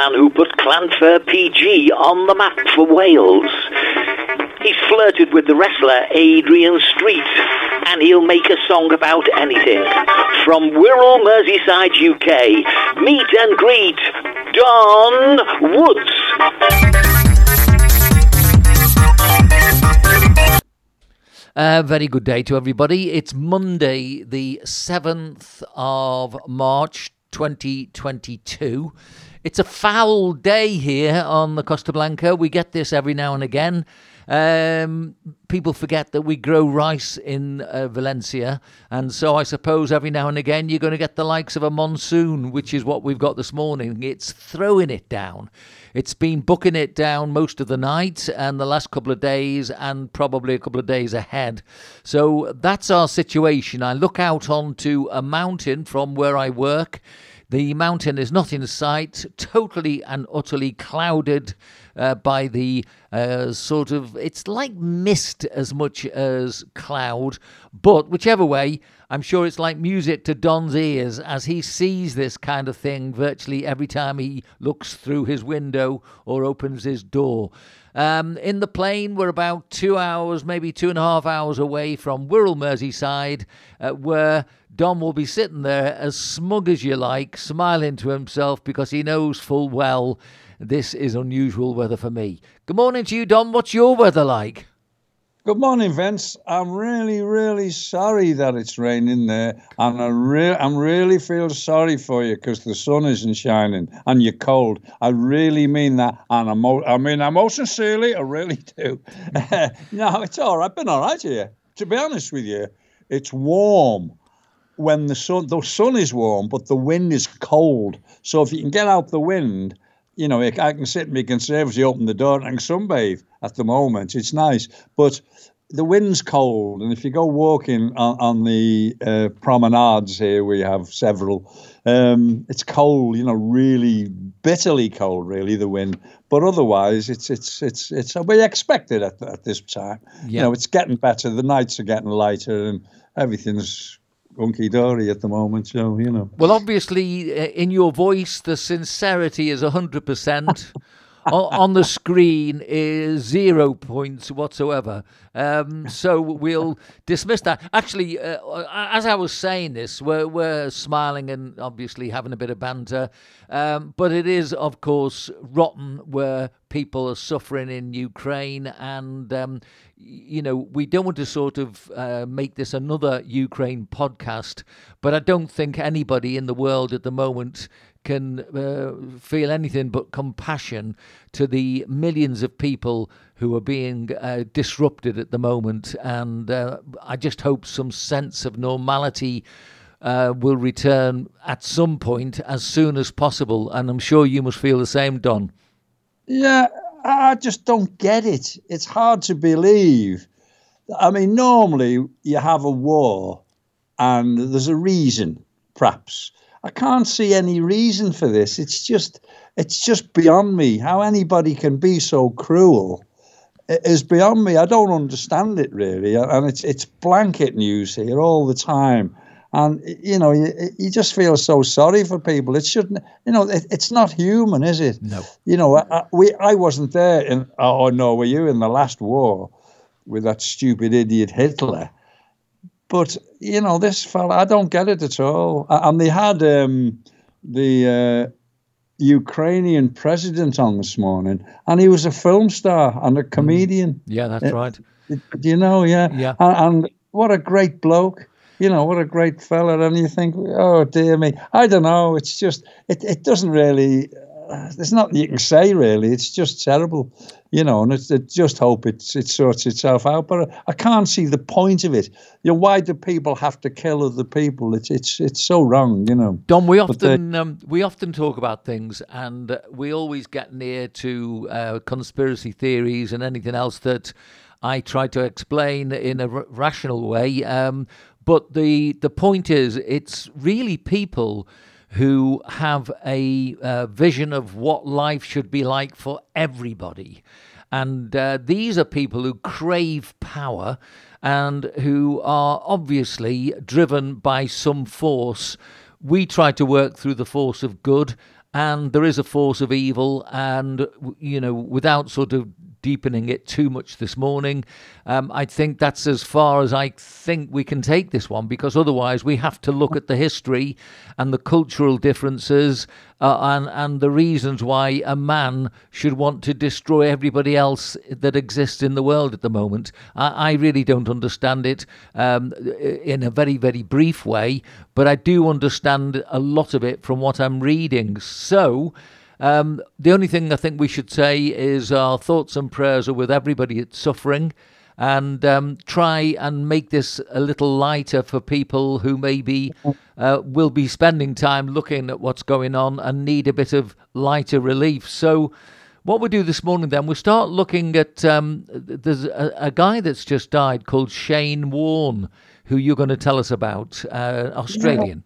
man who put Llanfair PG on the map for Wales. He's flirted with the wrestler Adrian Street, and he'll make a song about anything. From Wirral, Merseyside, UK, meet and greet Don Woods. A very good day to everybody. It's Monday, the 7th of March 2022. It's a foul day here on the Costa Blanca. We get this every now and again. Um, people forget that we grow rice in uh, Valencia, and so I suppose every now and again you're going to get the likes of a monsoon, which is what we've got this morning. It's throwing it down. It's been booking it down most of the night and the last couple of days, and probably a couple of days ahead. So that's our situation. I look out onto a mountain from where I work. The mountain is not in sight, totally and utterly clouded uh, by the uh, sort of, it's like mist as much as cloud. But whichever way, I'm sure it's like music to Don's ears as he sees this kind of thing virtually every time he looks through his window or opens his door. Um, in the plane, we're about two hours, maybe two and a half hours away from Wirral, Merseyside, uh, where Don will be sitting there as smug as you like, smiling to himself because he knows full well this is unusual weather for me. Good morning to you, Don. What's your weather like? Good morning, Vince. I'm really, really sorry that it's raining there, and I re- I'm really feel sorry for you because the sun isn't shining and you're cold. I really mean that, and I'm, I mean, I'm most sincerely, I really do. no, it's all right. I've been all right here. To be honest with you, it's warm when the sun the sun is warm, but the wind is cold. So if you can get out the wind, you know, I can sit in my conservatory, open the door, and I can sunbathe at the moment. It's nice, but the wind's cold, and if you go walking on, on the uh, promenades here, we have several. Um, it's cold, you know, really bitterly cold, really the wind. But otherwise, it's it's it's it's we expect it at, at this time. Yeah. You know, it's getting better. The nights are getting lighter, and everything's hunky dory at the moment. So you know. Well, obviously, uh, in your voice, the sincerity is hundred percent. on the screen is zero points whatsoever. Um, so we'll dismiss that. Actually, uh, as I was saying this, we're, we're smiling and obviously having a bit of banter. Um, but it is, of course, rotten where people are suffering in Ukraine. And, um, you know, we don't want to sort of uh, make this another Ukraine podcast, but I don't think anybody in the world at the moment can uh, feel anything but compassion to the millions of people who are being uh, disrupted at the moment. And uh, I just hope some sense of normality. Uh, will return at some point as soon as possible, and I'm sure you must feel the same, Don. Yeah, I just don't get it. It's hard to believe. I mean, normally you have a war, and there's a reason, perhaps. I can't see any reason for this. It's just it's just beyond me how anybody can be so cruel. It is beyond me. I don't understand it really, and it's it's blanket news here all the time. And you know, you, you just feel so sorry for people. It shouldn't, you know, it, it's not human, is it? No. You know, I, we I wasn't there in. Oh no, were you in the last war with that stupid idiot Hitler? But you know, this fella, I don't get it at all. And they had um, the uh, Ukrainian president on this morning, and he was a film star and a comedian. Mm. Yeah, that's uh, right. You know, yeah, yeah. And, and, what a great bloke. You know, what a great fella. And you think, oh dear me, I don't know. It's just, it, it doesn't really. Uh, there's nothing you can say really. It's just terrible you know, and it's, it just hope it it sorts itself out. But I can't see the point of it. You know, why do people have to kill other people? It's it's it's so wrong, you know. Don, we often um, we often talk about things, and we always get near to uh, conspiracy theories and anything else that I try to explain in a r- rational way. Um, but the the point is, it's really people who have a uh, vision of what life should be like for everybody. And uh, these are people who crave power and who are obviously driven by some force. We try to work through the force of good, and there is a force of evil, and you know, without sort of deepening it too much this morning. Um, I think that's as far as I think we can take this one because otherwise we have to look at the history and the cultural differences uh, and and the reasons why a man should want to destroy everybody else that exists in the world at the moment. I, I really don't understand it um, in a very very brief way, but I do understand a lot of it from what I'm reading. So. Um, the only thing I think we should say is our thoughts and prayers are with everybody that's suffering and um, try and make this a little lighter for people who maybe uh, will be spending time looking at what's going on and need a bit of lighter relief. So, what we do this morning then, we start looking at um, there's a, a, guy that's just died called Shane Warne, who you're going to tell us about, uh, Australian.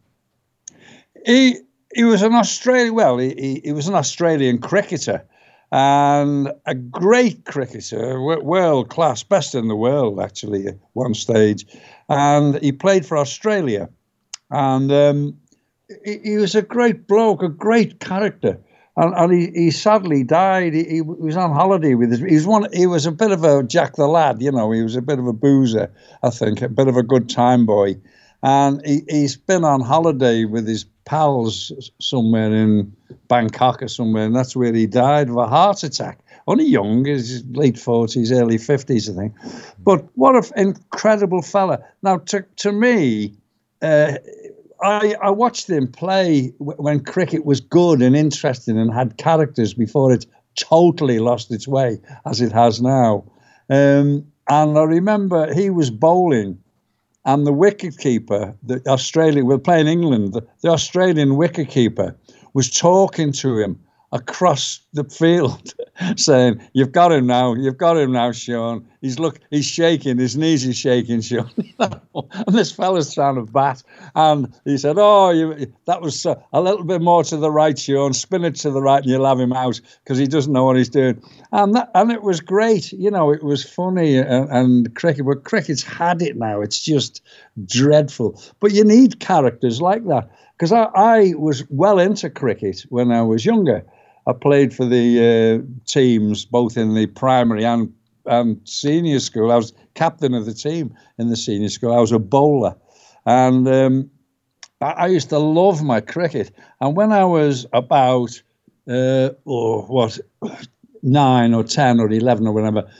He he was an Australian. Well, he, he was an Australian cricketer and a great cricketer, world class, best in the world actually at one stage. And he played for Australia, and um, he, he, was a great bloke, a great character. And, and he, he sadly died. He, he, was on holiday with his. He was one. He was a bit of a Jack the lad, you know. He was a bit of a boozer, I think, a bit of a good time boy. And he, he's been on holiday with his pals somewhere in Bangkok or somewhere, and that's where he died of a heart attack. Only young, his late forties, early fifties, I think. But what an incredible fella! Now, to to me, uh, I I watched him play when cricket was good and interesting and had characters before it totally lost its way as it has now. Um, and I remember he was bowling and the wicketkeeper, the Australian, we're playing England, the, the Australian wicketkeeper was talking to him across the field, saying, "You've got him now. You've got him now, Sean. He's look. He's shaking. His knees is shaking, Sean." and this fella's trying to bat, and he said, "Oh, you, that was uh, a little bit more to the right, Sean. Spin it to the right, and you'll have him out because he doesn't know what he's doing." And that, and it was great. You know, it was funny and, and cricket. But cricket's had it now. It's just dreadful. But you need characters like that because I, I was well into cricket when I was younger. I played for the uh, teams both in the primary and and senior school. I was captain of the team in the senior school. I was a bowler, and um, I, I, used to love my cricket. And when I was about uh, oh, what nine or ten or eleven or whatever,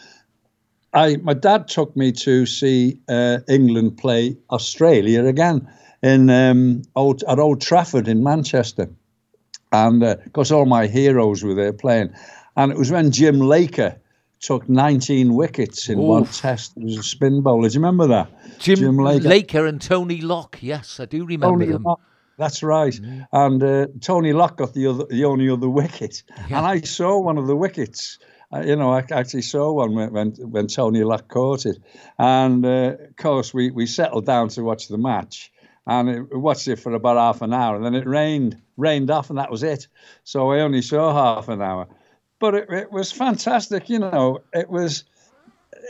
I my dad took me to see uh, England play Australia again in um, old, at Old Trafford in Manchester and uh, of course all my heroes were there playing. And it was when Jim Laker took 19 wickets in Oof. one test. It was a spin bowler. Do you remember that? Jim, Jim Laker. Laker. and Tony Lock. Yes, I do remember Tony them. Lock. That's right. Mm. And uh, Tony Lock got the other, the only other wicket. Yeah. And I saw one of the wickets. Uh, you know, I actually saw one when when, when Tony Lock caught it. And uh, of course, we, we settled down to watch the match and it, watched it for about half an hour, and then it rained, rained off, and that was it. So I only saw half an hour, but it, it was fantastic. You know, it was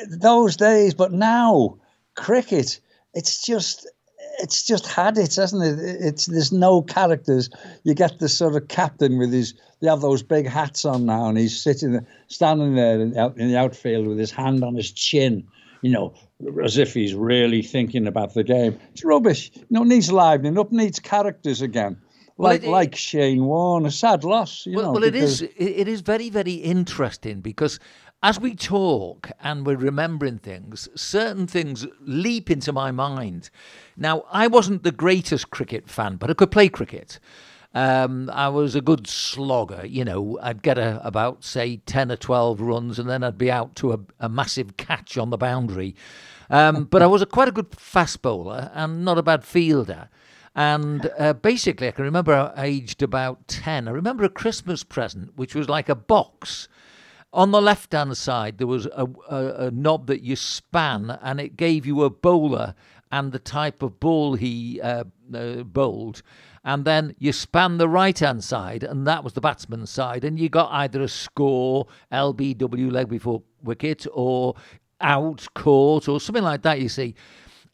those days, but now cricket, it's just it's just had it, hasn't it? It's there's no characters. You get the sort of captain with his. They have those big hats on now, and he's sitting, standing there in the outfield with his hand on his chin, you know, as if he's really thinking about the game. It's rubbish. You know, needs livening up, needs characters again. Like well, it, like Shane Warne, a sad loss. well, know, well it is. It is very very interesting because as we talk and we're remembering things, certain things leap into my mind. Now, I wasn't the greatest cricket fan, but I could play cricket. Um, I was a good slogger. You know, I'd get a, about, say, 10 or 12 runs and then I'd be out to a, a massive catch on the boundary. Um, but I was a, quite a good fast bowler and not a bad fielder. And uh, basically, I can remember I aged about 10. I remember a Christmas present, which was like a box. On the left hand side, there was a, a, a knob that you span, and it gave you a bowler and the type of ball he uh, uh, bowled and then you span the right hand side, and that was the batsman's side, and you got either a score, LBW leg before wicket, or out, court or something like that, you see.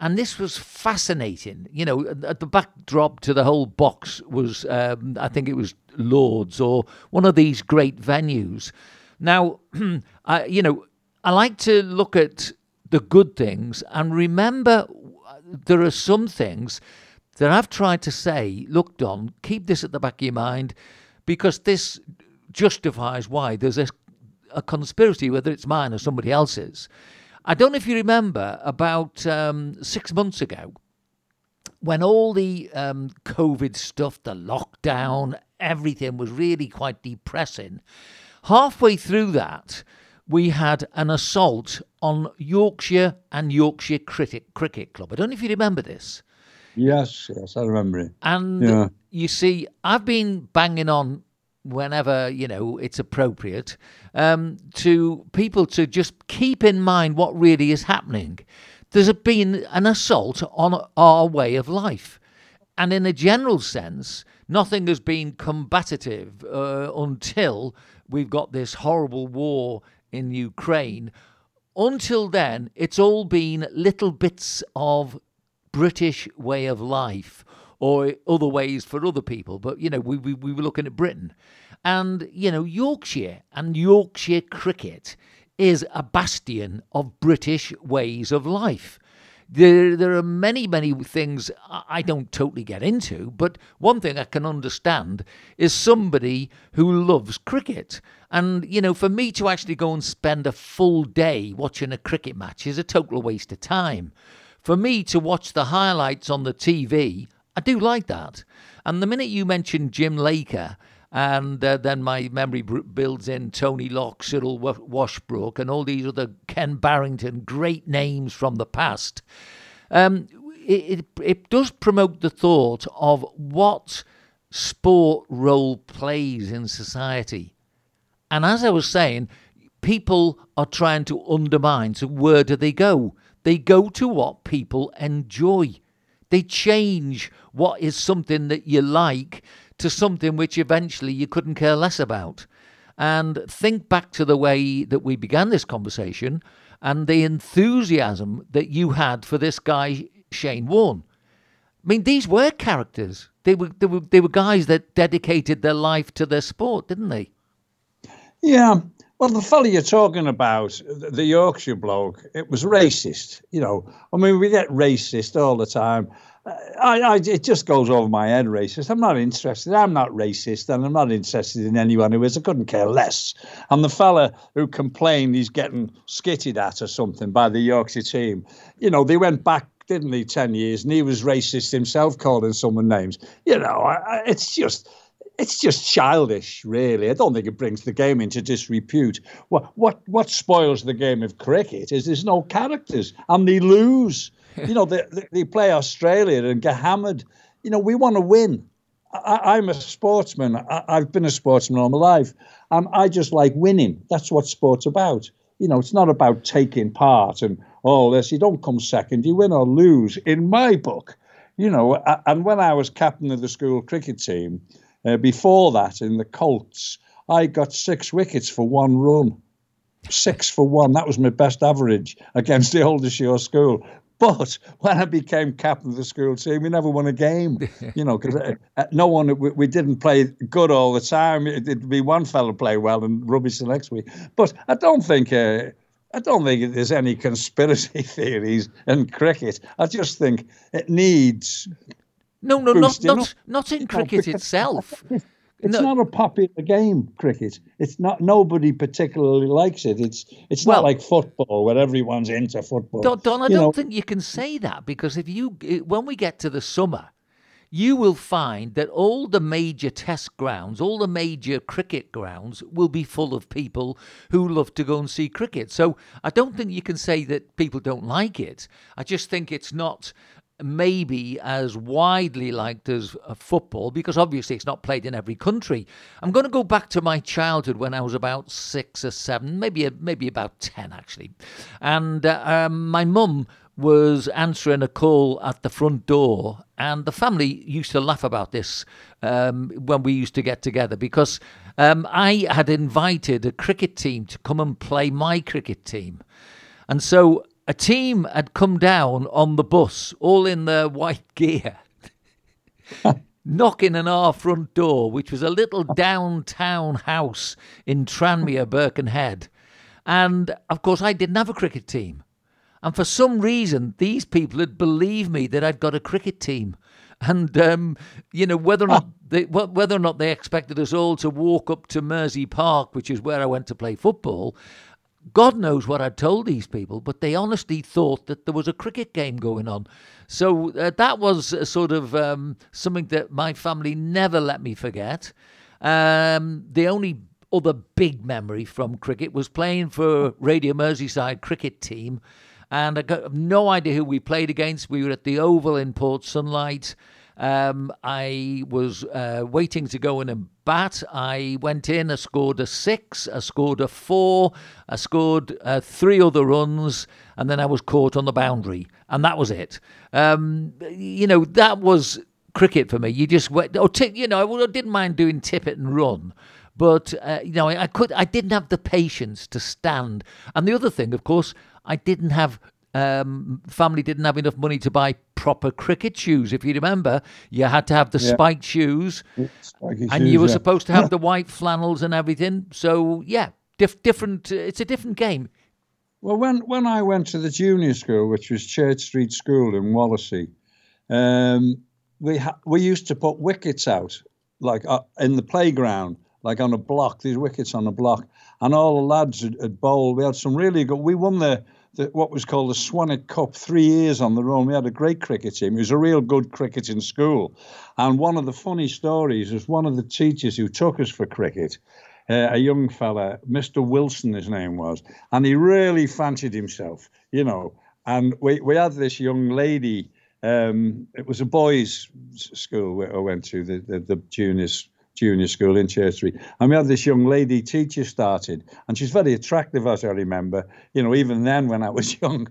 And this was fascinating. You know, at the backdrop to the whole box was, um, I think it was Lords or one of these great venues. Now, I, you know, I like to look at the good things and remember there are some things that I've tried to say, look, Don, keep this at the back of your mind because this justifies why there's a, a conspiracy, whether it's mine or somebody else's. I don't know if you remember about um, six months ago when all the um, COVID stuff, the lockdown, everything was really quite depressing. Halfway through that, we had an assault on Yorkshire and Yorkshire Cricket, Cricket Club. I don't know if you remember this. Yes, yes, I remember it. And yeah. you see, I've been banging on whenever you know it's appropriate um, to people to just keep in mind what really is happening. There's been an assault on our way of life, and in a general sense, nothing has been combative uh, until we've got this horrible war in Ukraine. Until then, it's all been little bits of British way of life or other ways for other people. But, you know, we, we, we were looking at Britain. And, you know, Yorkshire and Yorkshire cricket is a bastion of British ways of life. There, there are many, many things I don't totally get into, but one thing I can understand is somebody who loves cricket. And, you know, for me to actually go and spend a full day watching a cricket match is a total waste of time. For me to watch the highlights on the TV, I do like that. And the minute you mentioned Jim Laker, and uh, then my memory builds in Tony Lock, Cyril Washbrook, and all these other Ken Barrington, great names from the past. Um, it, it, it does promote the thought of what sport role plays in society. And as I was saying, people are trying to undermine. So, where do they go? They go to what people enjoy. They change what is something that you like to something which eventually you couldn't care less about. And think back to the way that we began this conversation and the enthusiasm that you had for this guy, Shane Warne. I mean, these were characters. They were, they were, they were guys that dedicated their life to their sport, didn't they? Yeah, well, the fellow you're talking about, the Yorkshire bloke, it was racist. You know, I mean, we get racist all the time. Uh, I, I, it just goes over my head, racist. I'm not interested. I'm not racist, and I'm not interested in anyone who is. I couldn't care less. And the fella who complained he's getting skitted at or something by the Yorkshire team, you know, they went back didn't they, 10 years, and he was racist himself, calling someone names. You know, I, it's just it's just childish, really. I don't think it brings the game into disrepute. What what what spoils the game of cricket is there's no characters and they lose. You know, they, they play Australia and get hammered. You know, we want to win. I, am a sportsman. I, have been a sportsman all my life. Um, I just like winning. That's what sport's about. You know, it's not about taking part and all this. You don't come second. You win or lose. In my book, you know. And when I was captain of the school cricket team, uh, before that, in the Colts, I got six wickets for one run. Six for one. That was my best average against the Aldershot school. But when I became captain of the school team, we never won a game, you know, because uh, uh, no one, we, we, didn't play good all the time. It, would be one fellow play well and rubbish the next week. But I don't think, uh, I don't think there's any conspiracy theories in cricket. I just think it needs no, no, not not not in cricket itself. It's no. not a popular game, cricket. It's not. Nobody particularly likes it. It's it's well, not like football where everyone's into football. Don, Don I you don't know. think you can say that because if you when we get to the summer, you will find that all the major test grounds, all the major cricket grounds will be full of people who love to go and see cricket. So I don't think you can say that people don't like it. I just think it's not maybe as widely liked as football because obviously it's not played in every country. I'm going to go back to my childhood when I was about six or seven, maybe maybe about ten actually, and uh, um, my mum was answering a call at the front door, and the family used to laugh about this um, when we used to get together because um, I had invited a cricket team to come and play my cricket team, and so a team had come down on the bus, all in their white gear, knocking on our front door, which was a little downtown house in Tranmere, Birkenhead. And of course, I didn't have a cricket team. And for some reason, these people had believed me that I'd got a cricket team. And um, you know whether or not they, whether or not they expected us all to walk up to Mersey Park, which is where I went to play football, God knows what I'd told these people, but they honestly thought that there was a cricket game going on. So uh, that was a sort of um, something that my family never let me forget. Um, the only other big memory from cricket was playing for Radio Merseyside cricket team, and I got no idea who we played against. We were at the Oval in Port Sunlight. Um, I was uh, waiting to go in and bat. I went in, I scored a six, I scored a four, I scored uh, three other runs, and then I was caught on the boundary, and that was it. Um, you know, that was cricket for me. You just went, oh, t- you know, I didn't mind doing tip it and run. But uh, you know, I, I could, I didn't have the patience to stand. And the other thing, of course, I didn't have um, family didn't have enough money to buy proper cricket shoes. If you remember, you had to have the yeah. spiked shoes, Spiky and shoes, you were yeah. supposed to have the white flannels and everything. So yeah, dif- different. It's a different game. Well, when when I went to the junior school, which was Church Street School in Wallasey, um, we ha- we used to put wickets out like uh, in the playground, like on a block. These wickets on a block, and all the lads had, had bowled. We had some really good. We won the the, what was called the Swanwick Cup three years on the run. We had a great cricket team. It was a real good cricketing school. And one of the funny stories is one of the teachers who took us for cricket, uh, a young fella, Mr. Wilson, his name was, and he really fancied himself, you know. And we, we had this young lady. Um, it was a boys' school I went to, the, the, the juniors junior school in Church. And we had this young lady teacher started, and she's very attractive, as I remember. You know, even then when I was young,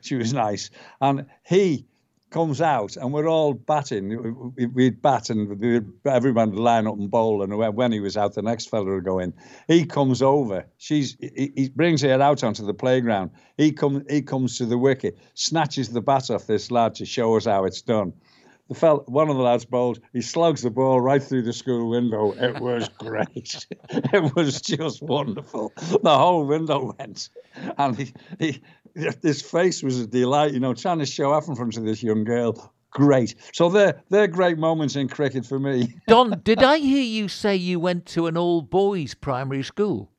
she was nice. And he comes out, and we're all batting. We'd bat, and everyone would line up and bowl. And when he was out, the next fella would go in. He comes over. She's he, he brings her out onto the playground. He comes he comes to the wicket, snatches the bat off this lad to show us how it's done the fell, one of the lads bowled. He slugs the ball right through the school window. It was great. it was just wonderful. The whole window went, and he, he, his face was a delight. You know, trying to show off in front of this young girl. Great. So they're they're great moments in cricket for me. Don, did I hear you say you went to an all boys primary school?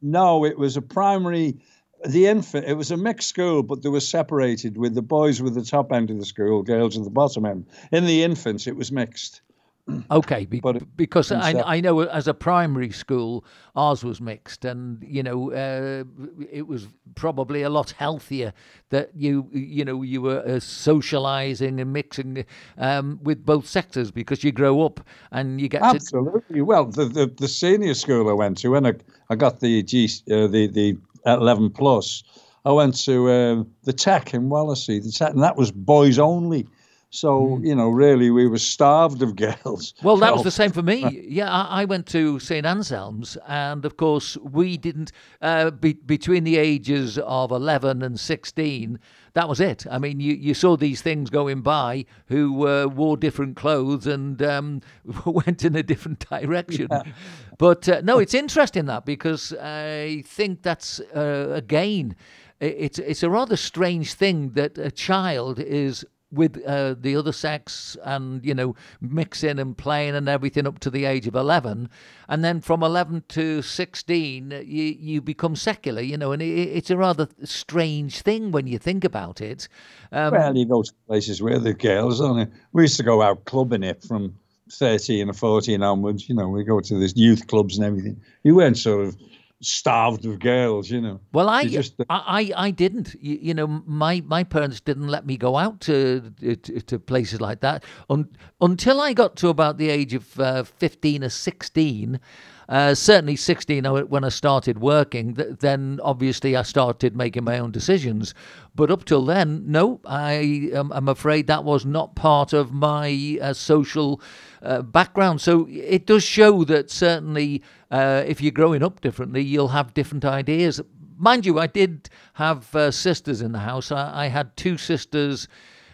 No, it was a primary the infant it was a mixed school but they were separated with the boys with the top end of the school girls at the bottom end. In the infants it was mixed. Okay be, but because I, I know as a primary school ours was mixed and you know uh, it was probably a lot healthier that you you know you were uh, socializing and mixing um, with both sectors because you grow up and you get absolutely. To... well the, the, the senior school I went to when I, I got the G uh, the the at 11 plus. I went to uh, the Tech in Wallasey, the Tech, and that was boys only. So mm. you know, really, we were starved of girls. Well, that was the same for me. Yeah, I, I went to St Anselm's, and of course, we didn't. Uh, be, between the ages of eleven and sixteen, that was it. I mean, you, you saw these things going by who uh, wore different clothes and um, went in a different direction. Yeah. But uh, no, it's interesting that because I think that's uh, again, it's it's a rather strange thing that a child is with uh, the other sex and you know mixing and playing and everything up to the age of 11 and then from 11 to 16 you you become secular you know and it, it's a rather strange thing when you think about it. Um, well you go to places where the girls on we used to go out clubbing it from 13 or 14 onwards you know we go to these youth clubs and everything. You weren't sort of starved of girls, you know. Well, I, just, I, I, I didn't. You, you, know, my, my parents didn't let me go out to to, to places like that Un, until I got to about the age of uh, fifteen or sixteen. Uh, certainly 16 when I started working, then obviously I started making my own decisions. But up till then, no, I am I'm afraid that was not part of my uh, social uh, background. So it does show that certainly uh, if you're growing up differently, you'll have different ideas. mind you, I did have uh, sisters in the house. I, I had two sisters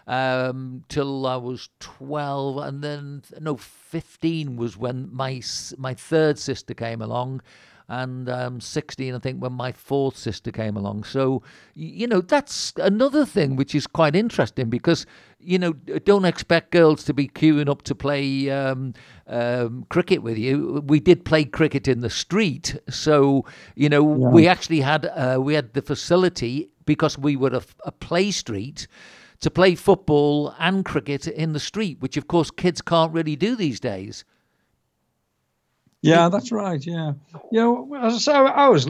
um, till I was 12, and then no, 15 was when my my third sister came along, and um, 16, I think, when my fourth sister came along. So, you know, that's another thing which is quite interesting because, you know, don't expect girls to be queuing up to play um, um, cricket with you. We did play cricket in the street, so you know, yeah. we actually had uh, we had the facility because we were a, a play street to play football and cricket in the street, which of course kids can't really do these days. Yeah, that's right. Yeah, yeah. So I was,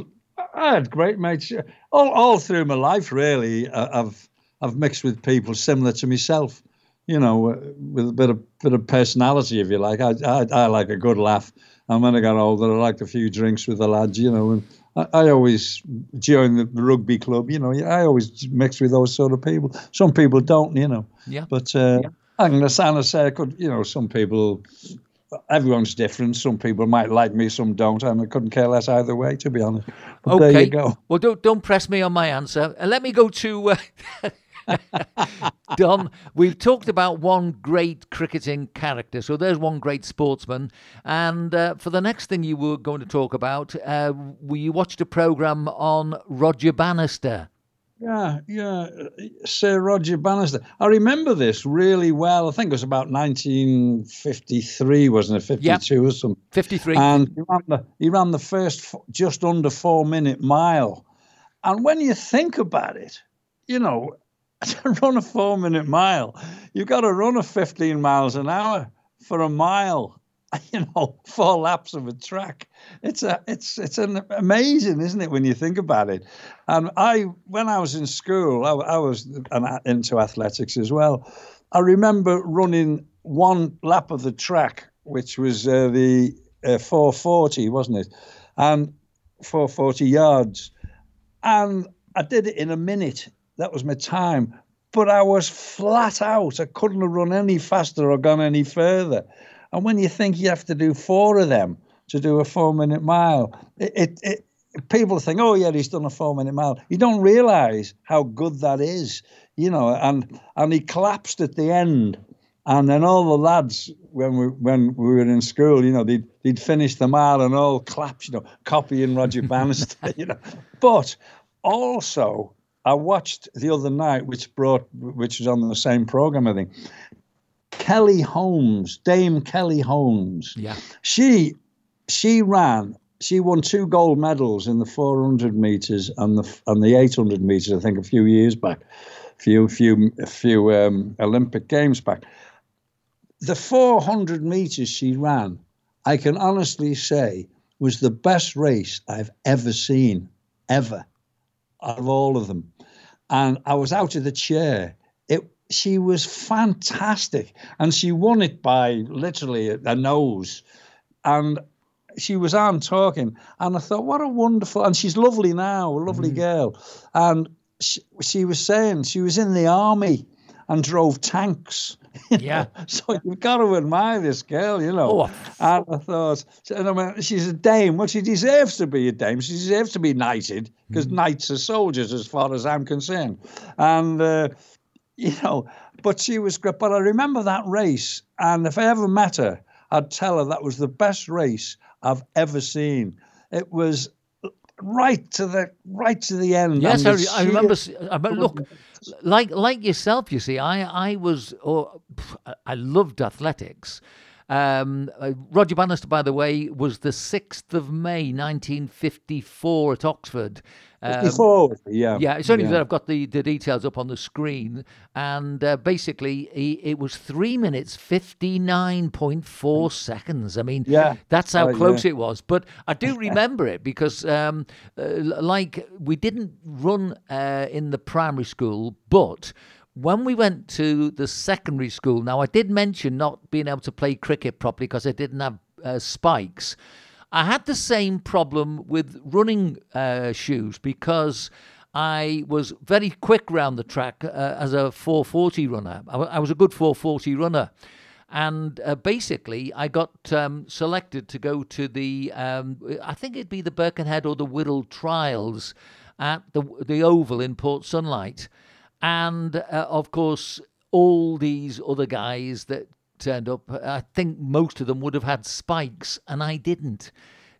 I had great mates all all through my life. Really, I've I've mixed with people similar to myself. You know, uh, with a bit of bit of personality, if you like. I I, I like a good laugh, and when I got older, I liked a few drinks with the lads. You know, and I, I always joined the rugby club. You know, I always mix with those sort of people. Some people don't, you know. Yeah. But uh, yeah. I'm going to say I could, you know, some people, everyone's different. Some people might like me, some don't, and I couldn't care less either way, to be honest. But okay. There you go. Well, don't don't press me on my answer. Uh, let me go to. Uh, Don, we've talked about one great cricketing character. So there's one great sportsman. And uh, for the next thing you were going to talk about, uh, you watched a programme on Roger Bannister. Yeah, yeah, Sir Roger Bannister. I remember this really well. I think it was about 1953, wasn't it? 52 yep. or something. 53. And he ran, the, he ran the first just under four minute mile. And when you think about it, you know, to run a four minute mile, you've got to run a 15 miles an hour for a mile. You know, four laps of a track. It's a, it's, it's an amazing, isn't it, when you think about it? And I, when I was in school, I, I was into athletics as well. I remember running one lap of the track, which was uh, the uh, 440, wasn't it? And 440 yards. And I did it in a minute that was my time. But I was flat out. I couldn't have run any faster or gone any further. And when you think you have to do four of them to do a four minute mile, it, it, it people think, oh yeah, he's done a four minute mile. You don't realise how good that is, you know. And and he collapsed at the end, and then all the lads when we when we were in school, you know, they'd they'd finish the mile and all claps, you know, copying Roger Bannister, you know. But also I watched the other night, which brought, which was on the same program, I think. Kelly Holmes, Dame Kelly Holmes. Yeah. She, she ran. She won two gold medals in the 400 meters and the and the 800 meters. I think a few years back, few few a few um, Olympic Games back. The 400 meters she ran, I can honestly say, was the best race I've ever seen, ever, out of all of them and I was out of the chair. It she was fantastic, and she won it by literally a nose, and she was on talking, and I thought, what a wonderful, and she's lovely now, a lovely mm. girl, and she, she was saying she was in the army and drove tanks. Yeah. so you've got to admire this girl, you know. Oh. And I thought, and I mean, she's a dame. Well, she deserves to be a dame. She deserves to be knighted because mm. knights are soldiers, as far as I'm concerned. And, uh, you know, but she was great. But I remember that race. And if I ever met her, I'd tell her that was the best race I've ever seen. It was right to the right to the end. Yes, I, I, remember. I remember. Look, like like yourself, you see, I I was oh, I loved athletics. Um, uh, Roger Bannister, by the way, was the 6th of May 1954 at Oxford. Um, 54, yeah. Yeah, it's only yeah. that I've got the, the details up on the screen. And uh, basically, he, it was 3 minutes 59.4 seconds. I mean, yeah. that's how oh, close yeah. it was. But I do remember it because, um, uh, like, we didn't run uh, in the primary school, but when we went to the secondary school, now I did mention not being able to play cricket properly because I didn't have uh, spikes. I had the same problem with running uh, shoes because I was very quick round the track uh, as a 440 runner. I, w- I was a good 440 runner. And uh, basically, I got um, selected to go to the, um, I think it'd be the Birkenhead or the Wirral trials at the the Oval in Port Sunlight, and uh, of course all these other guys that turned up. I think most of them would have had spikes, and I didn't.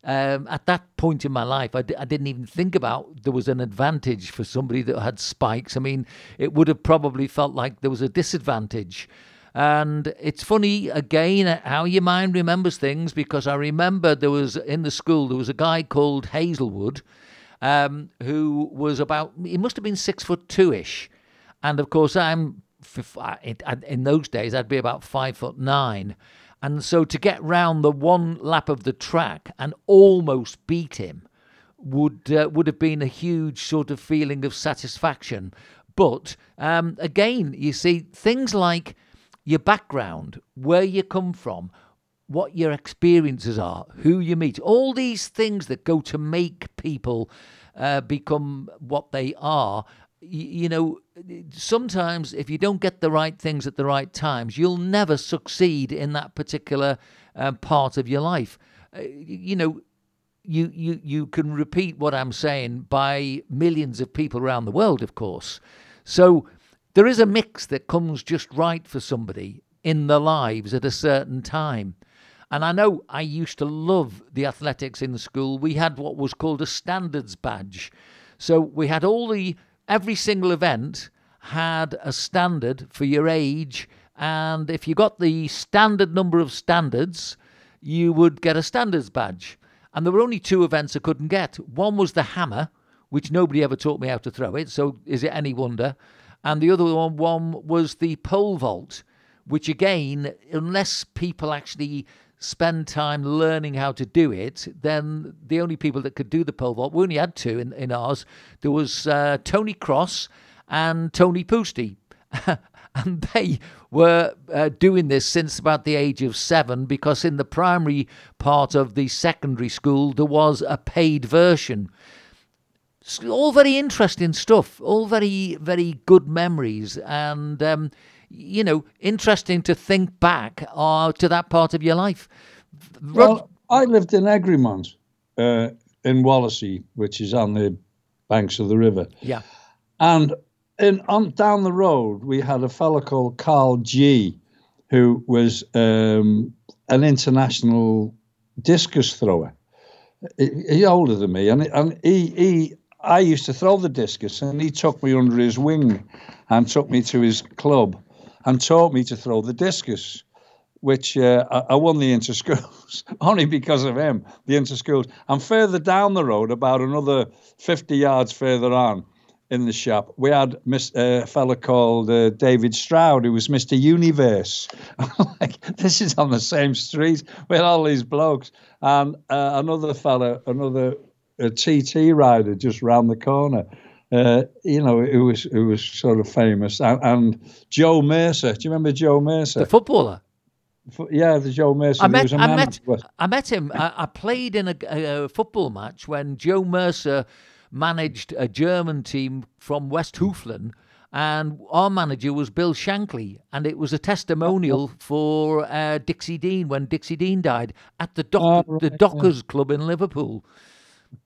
Um, at that point in my life, I d- I didn't even think about there was an advantage for somebody that had spikes. I mean, it would have probably felt like there was a disadvantage. And it's funny again how your mind remembers things because I remember there was in the school there was a guy called Hazelwood um, who was about he must have been six foot two ish, and of course I'm in those days I'd be about five foot nine, and so to get round the one lap of the track and almost beat him would uh, would have been a huge sort of feeling of satisfaction. But um, again, you see things like your background, where you come from, what your experiences are, who you meet, all these things that go to make people uh, become what they are. You, know, sometimes if you don't get the right things at the right times, you'll never succeed in that particular uh, part of your life. Uh, you know, you, you, you can repeat what I'm saying by millions of people around the world, of course. So there is a mix that comes just right for somebody in their lives at a certain time. And I know I used to love the athletics in the school. We had what was called a standards badge. So we had all the, every single event had a standard for your age. And if you got the standard number of standards, you would get a standards badge. And there were only two events I couldn't get. One was the hammer, which nobody ever taught me how to throw it. So is it any wonder? and the other one, one was the pole vault, which again, unless people actually spend time learning how to do it, then the only people that could do the pole vault, we only had two in, in ours. There was uh, Tony Cross and Tony Poosty. and they were uh, doing this since about the age of seven because in the primary part of the secondary school there was a paid version all very interesting stuff, all very, very good memories, and um, you know, interesting to think back uh, to that part of your life. Well, I lived in Egremont, uh, in Wallasey, which is on the banks of the river. Yeah, and in on down the road we had a fellow called Carl G, who was um, an international discus thrower. He's older than me, and, and he, he I used to throw the discus, and he took me under his wing and took me to his club and taught me to throw the discus, which uh, I, won the inter schools only because of him, the inter schools. And further down the road, about another 50 yards further on in the shop, we had uh, a fellow called uh, David Stroud, who was Mr. Universe. like, this is on the same street with all these blokes. And uh, another fellow, another a TT rider just round the corner. Uh, you know, it was it was sort of famous. And, and, Joe Mercer, do you remember Joe Mercer, the footballer? yeah, the Joe Mercer. I met, I met, I met him. I, I played in a, a, football match when Joe Mercer managed a German team from Westhooflen and our manager was Bill Shankly, and it was a testimonial for uh, Dixie Dean when Dixie Dean died at the dock, oh, right, the Dockers yeah. Club in Liverpool.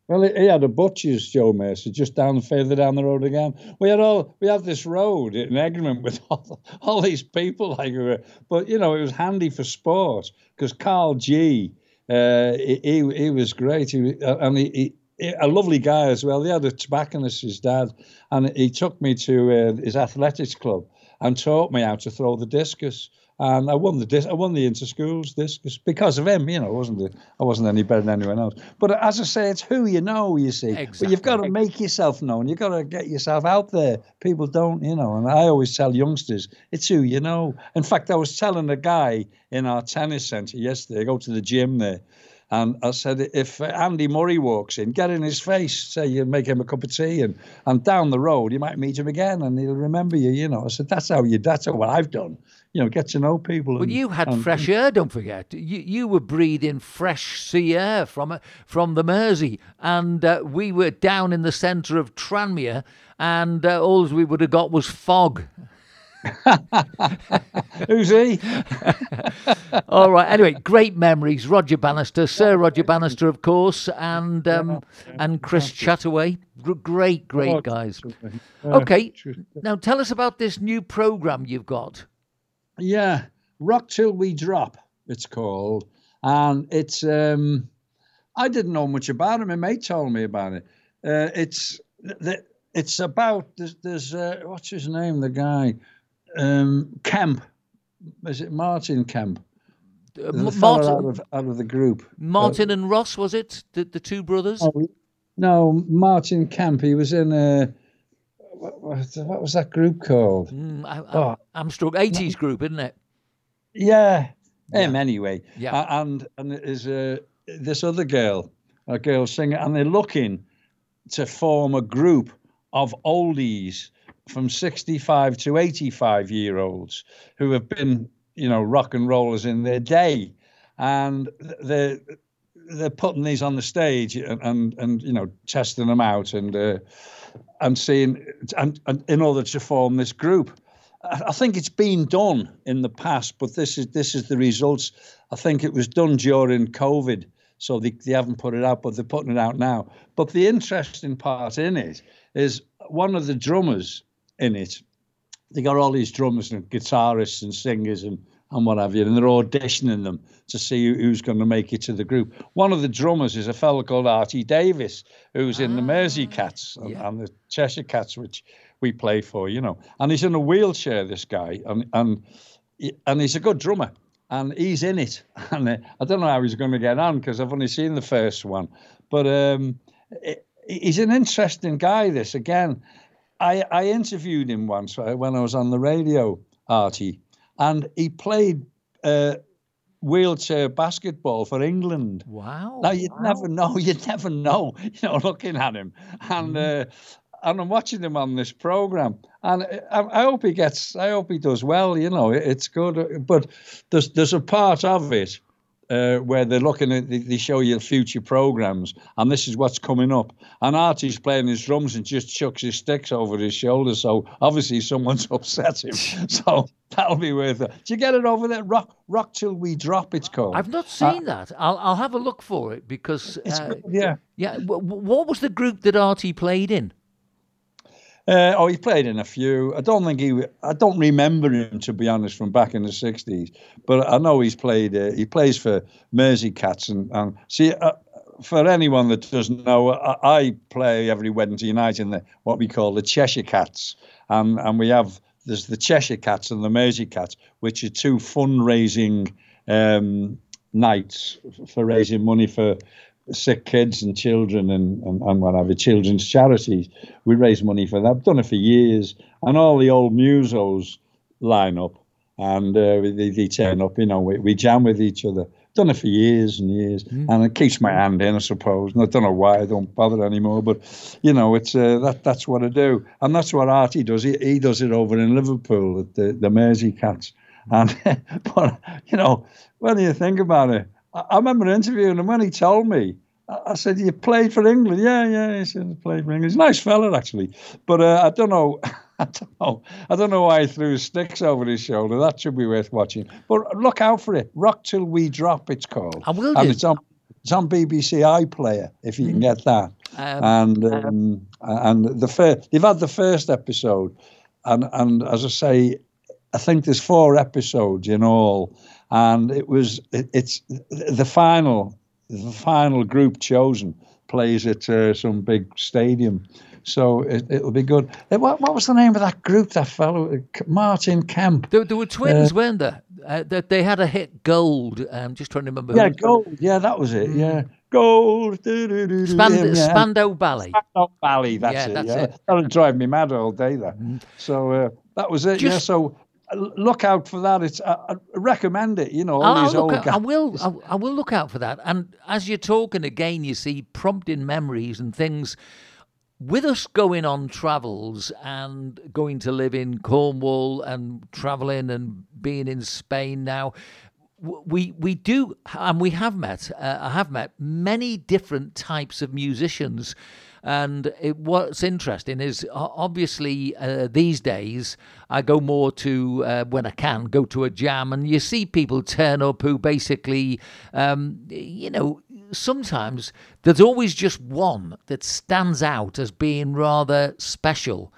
Well, he had a butcher's, Joe Mercer, just down further down the road again. We had all we had this road in Egremont with all, all these people like, but you know, it was handy for sport because Carl G, uh, he, he, he was great. He uh, and he, he, a lovely guy as well. He had a tobacconist, his dad, and he took me to uh, his athletics club and taught me how to throw the discus and I won the dis- I won the inter schools discus because of him. You know, I wasn't the, I wasn't any better than anyone else. But as I say, it's who you know. You see, exactly. but you've got to make yourself known. You've got to get yourself out there. People don't, you know. And I always tell youngsters, it's who you know. In fact, I was telling a guy in our tennis centre yesterday. I go to the gym there. And I said, if Andy Murray walks in, get in his face, say you make him a cup of tea, and and down the road you might meet him again, and he'll remember you. You know, I said that's how you. That's what I've done you know, get to know people. Well, you had and, fresh air. Don't forget, you you were breathing fresh sea air from from the Mersey, and uh, we were down in the centre of Tranmere, and uh, all we would have got was fog. Who's he? All right. Anyway, great memories. Roger Bannister, Sir Roger Bannister, of course, and um, and Chris Chataway. Great, great Oh, guys. Okay. Now tell us about this new program you've got. Yeah, Rock Till We Drop, it's called. And it's, um, I didn't know much about it. My mate told me about it. Uh, it's, the, it's about, there's, there's uh, what's his name, the guy? Um, Kemp. Is it Martin Kemp? Uh, The M- fella out Martin, of, out of the group. Martin and Ross, was it the, the two brothers? Oh, no, Martin Kemp. He was in a, what, what, was that group called? Mm, I, I, Oh. I'm struck. 80s group, isn't it? Yeah, him anyway. Yeah. A- and and there's uh, this other girl, a girl singer, and they're looking to form a group of oldies from 65 to 85 year olds who have been, you know, rock and rollers in their day, and they're they're putting these on the stage and and, and you know testing them out and uh, and seeing and, and in order to form this group. I I think it's been done in the past, but this is this is the results. I think it was done during COVID, so they, they haven't put it out, but they're putting it out now. But the interesting part in it is one of the drummers in it. They got all these drummers and guitarists and singers and and what have you, and they're auditioning them to see who's going to make it to the group. One of the drummers is a fellow called Artie Davis, who's in the Mersey Cats and, yeah. and the Cheshire Cats, which we play for, you know. And he's in a wheelchair, this guy, and and and he's a good drummer, and he's in it. And uh, I don't know how he's going to get on because I've only seen the first one, but um, he- he's an interesting guy. This again, I I interviewed him once uh, when I was on the radio, Artie, and he played. Uh, wheelchair basketball for England. Wow. Now you'd never know. You'd never know. You know, looking at him, and uh, and I'm watching him on this program, and I, I hope he gets. I hope he does well. You know, it- it's good. But there's there's a part of it uh, where they're looking at. They, they show you future programs, and this is what's coming up. And Artie's playing his drums and just chucks his sticks over his shoulder. So obviously someone's upset him. so that'll be worth it. Do you get it over there? Rock, rock till we drop. It's called. I've not seen that. I'll, I'll have a look for it because, uh, yeah. yeah. What was the group that Artie played in? Uh, oh, he played in a few. I don't think he. I don't remember him to be honest from back in the '60s, but I know he's played. Uh, he plays for Mersey Cats, and, and see, uh, for anyone that doesn't know, I, I play every Wednesday night in the what we call the Cheshire Cats, and and we have there's the Cheshire Cats and the Mersey Cats, which are two fundraising um, nights for raising money for sick kids and children and, and, and what have you, children's charities. We raise money for that. I've done it for years. And all the old musos line up and uh, they, they turn up, you know, we, we jam with each other. Done it for years and years. And it keeps my hand in, I suppose. And I don't know why I don't bother anymore, but, you know, it's uh, that that's what I do. And that's what Artie does. He, he does it over in Liverpool at the, the Mersey Cats. And, but, you know, when you think about it, I, I remember interviewing him when he told me. I, said, "You played for England?" Yeah, yeah. He said, "I played for England." He's a nice fella, actually. But uh, I don't know. I don't know. I don't know why he threw sticks over his shoulder. That should be worth watching. But look out for it. Rock till we drop. It's called. I will And do. it's on. It's on BBC iPlayer if you can get that. Um, and um, and the first they've had the first episode, and and as I say, I think there's four episodes in all, and it was it, it's the final the final group chosen plays at uh, some big stadium. So it, it'll be good. Uh, What, what was the name of that group? That fellow, uh, Martin Kemp. there, there were twins, weren't there? Uh, that they had a hit, Gold. I'm just trying to remember. Yeah, gold. Yeah, that was it. Yeah, gold. Spand- yeah. Spandau Ballet. Spandau Valley. That's Yeah, it. that's yeah, it. That'll drive me mad all day. That. So uh, that was it. yeah. So uh, look out for that. It's I, I recommend it. You know, all I'll, these old out, I will. I, I will look out for that. And as you're talking again, you see prompting memories and things. With us going on travels and going to live in Cornwall and traveling and being in Spain now, we we do, and we have met. Uh, I have met many different types of musicians, and it, what's interesting is obviously uh, these days I go more to uh, when I can go to a jam, and you see people turn up who basically, um, you know, sometimes there's always just one that stands out as being rather special.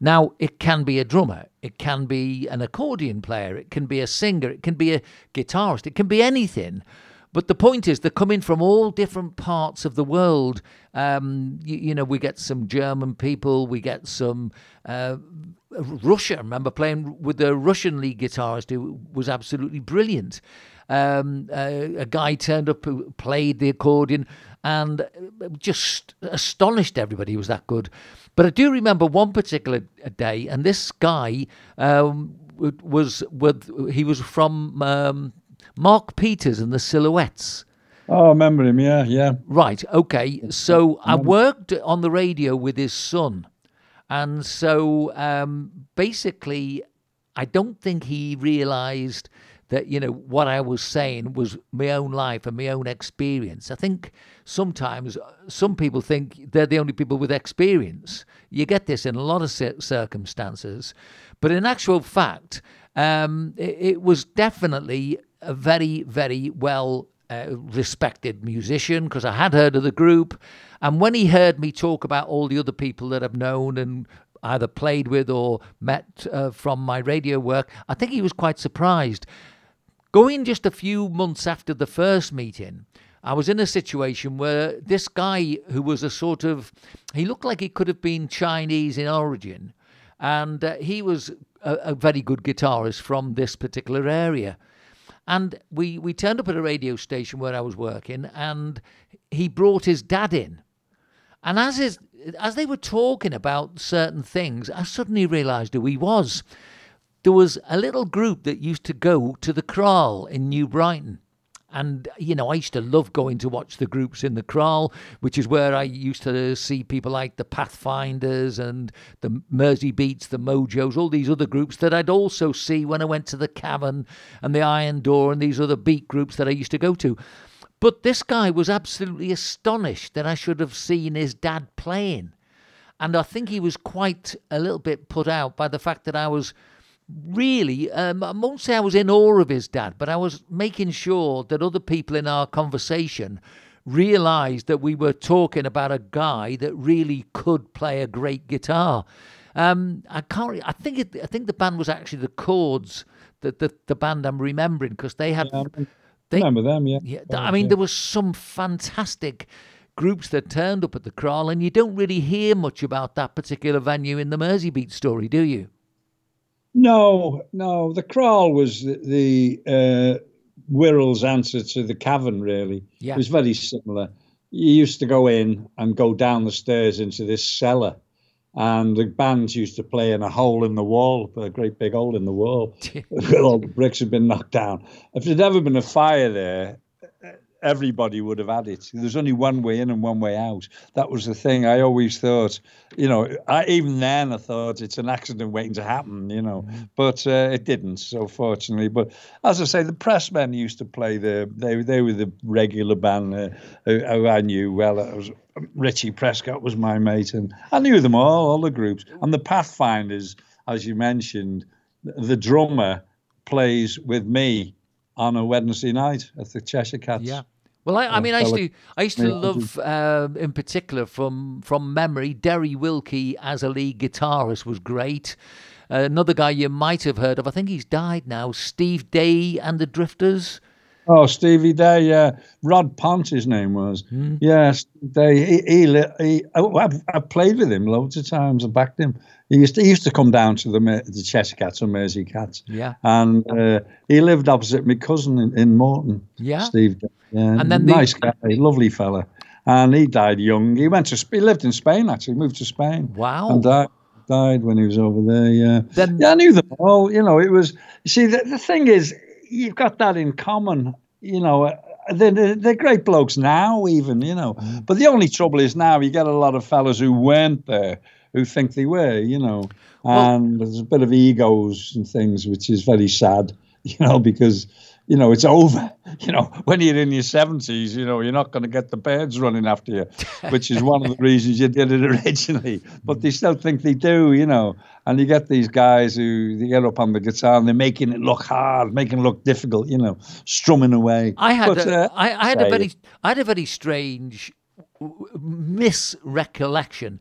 Now, it can be a drummer, it can be an accordion player, it can be a singer, it can be a guitarist, it can be anything. But the point is, they're coming from all different parts of the world. Um, you, you, know, we get some German people, we get some uh, Russia. I remember playing with a Russian lead guitarist who was absolutely brilliant. Um, uh, a guy turned up who played the accordion and just astonished everybody. He was that good. But I do remember one particular day, and this guy um, was with he was from um, Mark Peters and the Silhouettes. Oh, I remember him. Yeah, yeah. Right. Okay. So I worked on the radio with his son, and so um, basically, I don't think he realised that you know what I was saying was my own life and my own experience. I think sometimes uh, some people think they're the only people with experience. You get this in a lot of circumstances, but in actual fact, um, it, it, was definitely a very, very well uh, respected musician because I had heard of the group. And when he heard me talk about all the other people that I've known and either played with or met uh, from my radio work, I think he was quite surprised. Going just a few months after the first meeting, I was in a situation where this guy, who was a sort of, he looked like he could have been Chinese in origin, and uh, he was a, a, very good guitarist from this particular area. And we, we turned up at a radio station where I was working, and he brought his dad in. And as his, as they were talking about certain things, I suddenly realised who he was there was a little group that used to go to the Kraal in New Brighton. And, you know, I used to love going to watch the groups in the Kraal, which is where I used to see people like the Pathfinders and the Mersey Beats, the Mojos, all these other groups that I'd also see when I went to the Cavern and the Iron Door and these other beat groups that I used to go to. But this guy was absolutely astonished that I should have seen his dad playing. And I think he was quite a little bit put out by the fact that I was really, um, I won't say I was in awe of his dad, but I was making sure that other people in our conversation realized that we were talking about a guy that really could play a great guitar. Um, I can't. I think it, I think the band was actually the Chords, the the, the band I'm remembering because they had. Yeah, they, remember them, yeah. yeah I mean, yeah. there was some fantastic groups that turned up at the Kraal, and you don't really hear much about that particular venue in the Merseybeat story, do you? No, no. The Kraal was the, the uh, Wirral's answer to the cavern, really. Yeah. It was very similar. You used to go in and go down the stairs into this cellar, and the bands used to play in a hole in the wall, a great big hole in the wall, where all the bricks had been knocked down. If there'd ever been a fire there, everybody would have had it. There's only one way in and one way out. That was the thing. I always thought, you know, I, even then I thought it's an accident waiting to happen, you know, mm-hmm. but uh, it didn't, so fortunately. But as I say, the pressmen used to play there. They they were the regular band uh, who, who, I knew well. It was Richie Prescott was my mate, and I knew them all, all the groups. And the Pathfinders, as you mentioned, the drummer plays with me on a Wednesday night at the Cheshire Cats. Yeah. Well, I, I mean, I used to, I used to love, um, in particular, from from memory, Derry Wilkie as a lead guitarist was great. Uh, another guy you might have heard of, I think he's died now, Steve Day and the Drifters. Oh, Stevie Day, yeah. Rod Pont, his name was. Mm. Yes, Day. He, he, he, I've, I've played with him loads of times. I backed him. He used to, he used to come down to the the Cheshire Cats or Mersey Cats. Yeah. And uh, he lived opposite my cousin in, in Moreton. Yeah. Steve. Yeah. And then the, nice guy, lovely fella. And he died young. He went to he lived in Spain actually. Moved to Spain. Wow. And died died when he was over there. Yeah. Then, yeah, I knew them all. You know, it was. You see, the, the thing is, you've got that in common. You know, uh, they're, they're great blokes now, even, you know. But the only trouble is now you get a lot of fellas who weren't there who think they were, you know. And well, there's a bit of egos and things, which is very sad, you know, because you know, it's over. You know, when you're in your 70s, you know, you're not going to get the birds running after you, which is one of the reasons you did it originally. But they still think they do, you know. And you get these guys who they get up on the guitar and they're making it look hard, making it look difficult, you know, strumming away. I had But, a, uh, I, I had a very. I had a very strange misrecollection.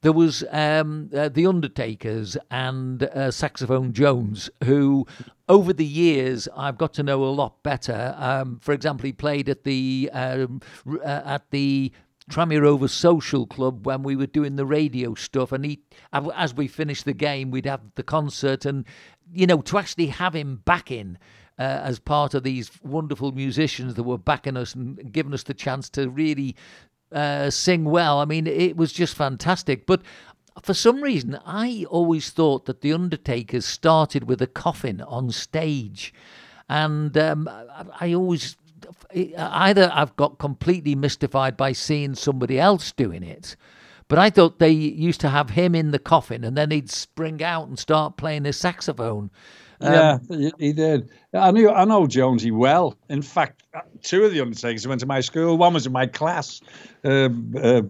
There was um, uh, the Undertakers and uh, Saxophone Jones, who over the years I've got to know a lot better. Um, for example, he played at the um, uh, at the Tranmere Rovers Social Club when we were doing the radio stuff, and he, as we finished the game, we'd have the concert, and you know, to actually have him back in uh, as part of these wonderful musicians that were backing us and giving us the chance to really uh, sing well. I mean, it was just fantastic. But for some reason, I always thought that the Undertakers started with a coffin on stage, and um, I, always either I've got completely mystified by seeing somebody else doing it. But I thought they used to have him in the coffin and then he'd spring out and start playing his saxophone. yeah, he, did. I knew I know Jonesy well. In fact, uh, two of the Undertakers went to my school. One was in my class. Uh, uh,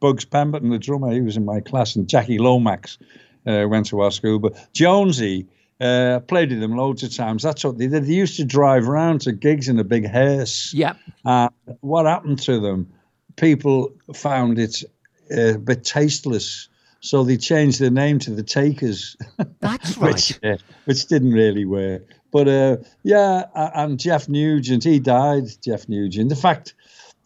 Bugs Pemberton, the drummer, he was in my class, and Jackie Lomax uh, went to our school. But Jonesy uh, played with them loads of times. That's what they did. They used to drive around to gigs in a big hearse. Yeah. Uh, what happened to them? People found it uh, a bit tasteless, so they changed their name to the Takers. That's right. which, uh, which didn't really work. But uh, yeah, and Geoff Nugent, he died. Geoff Nugent. In fact,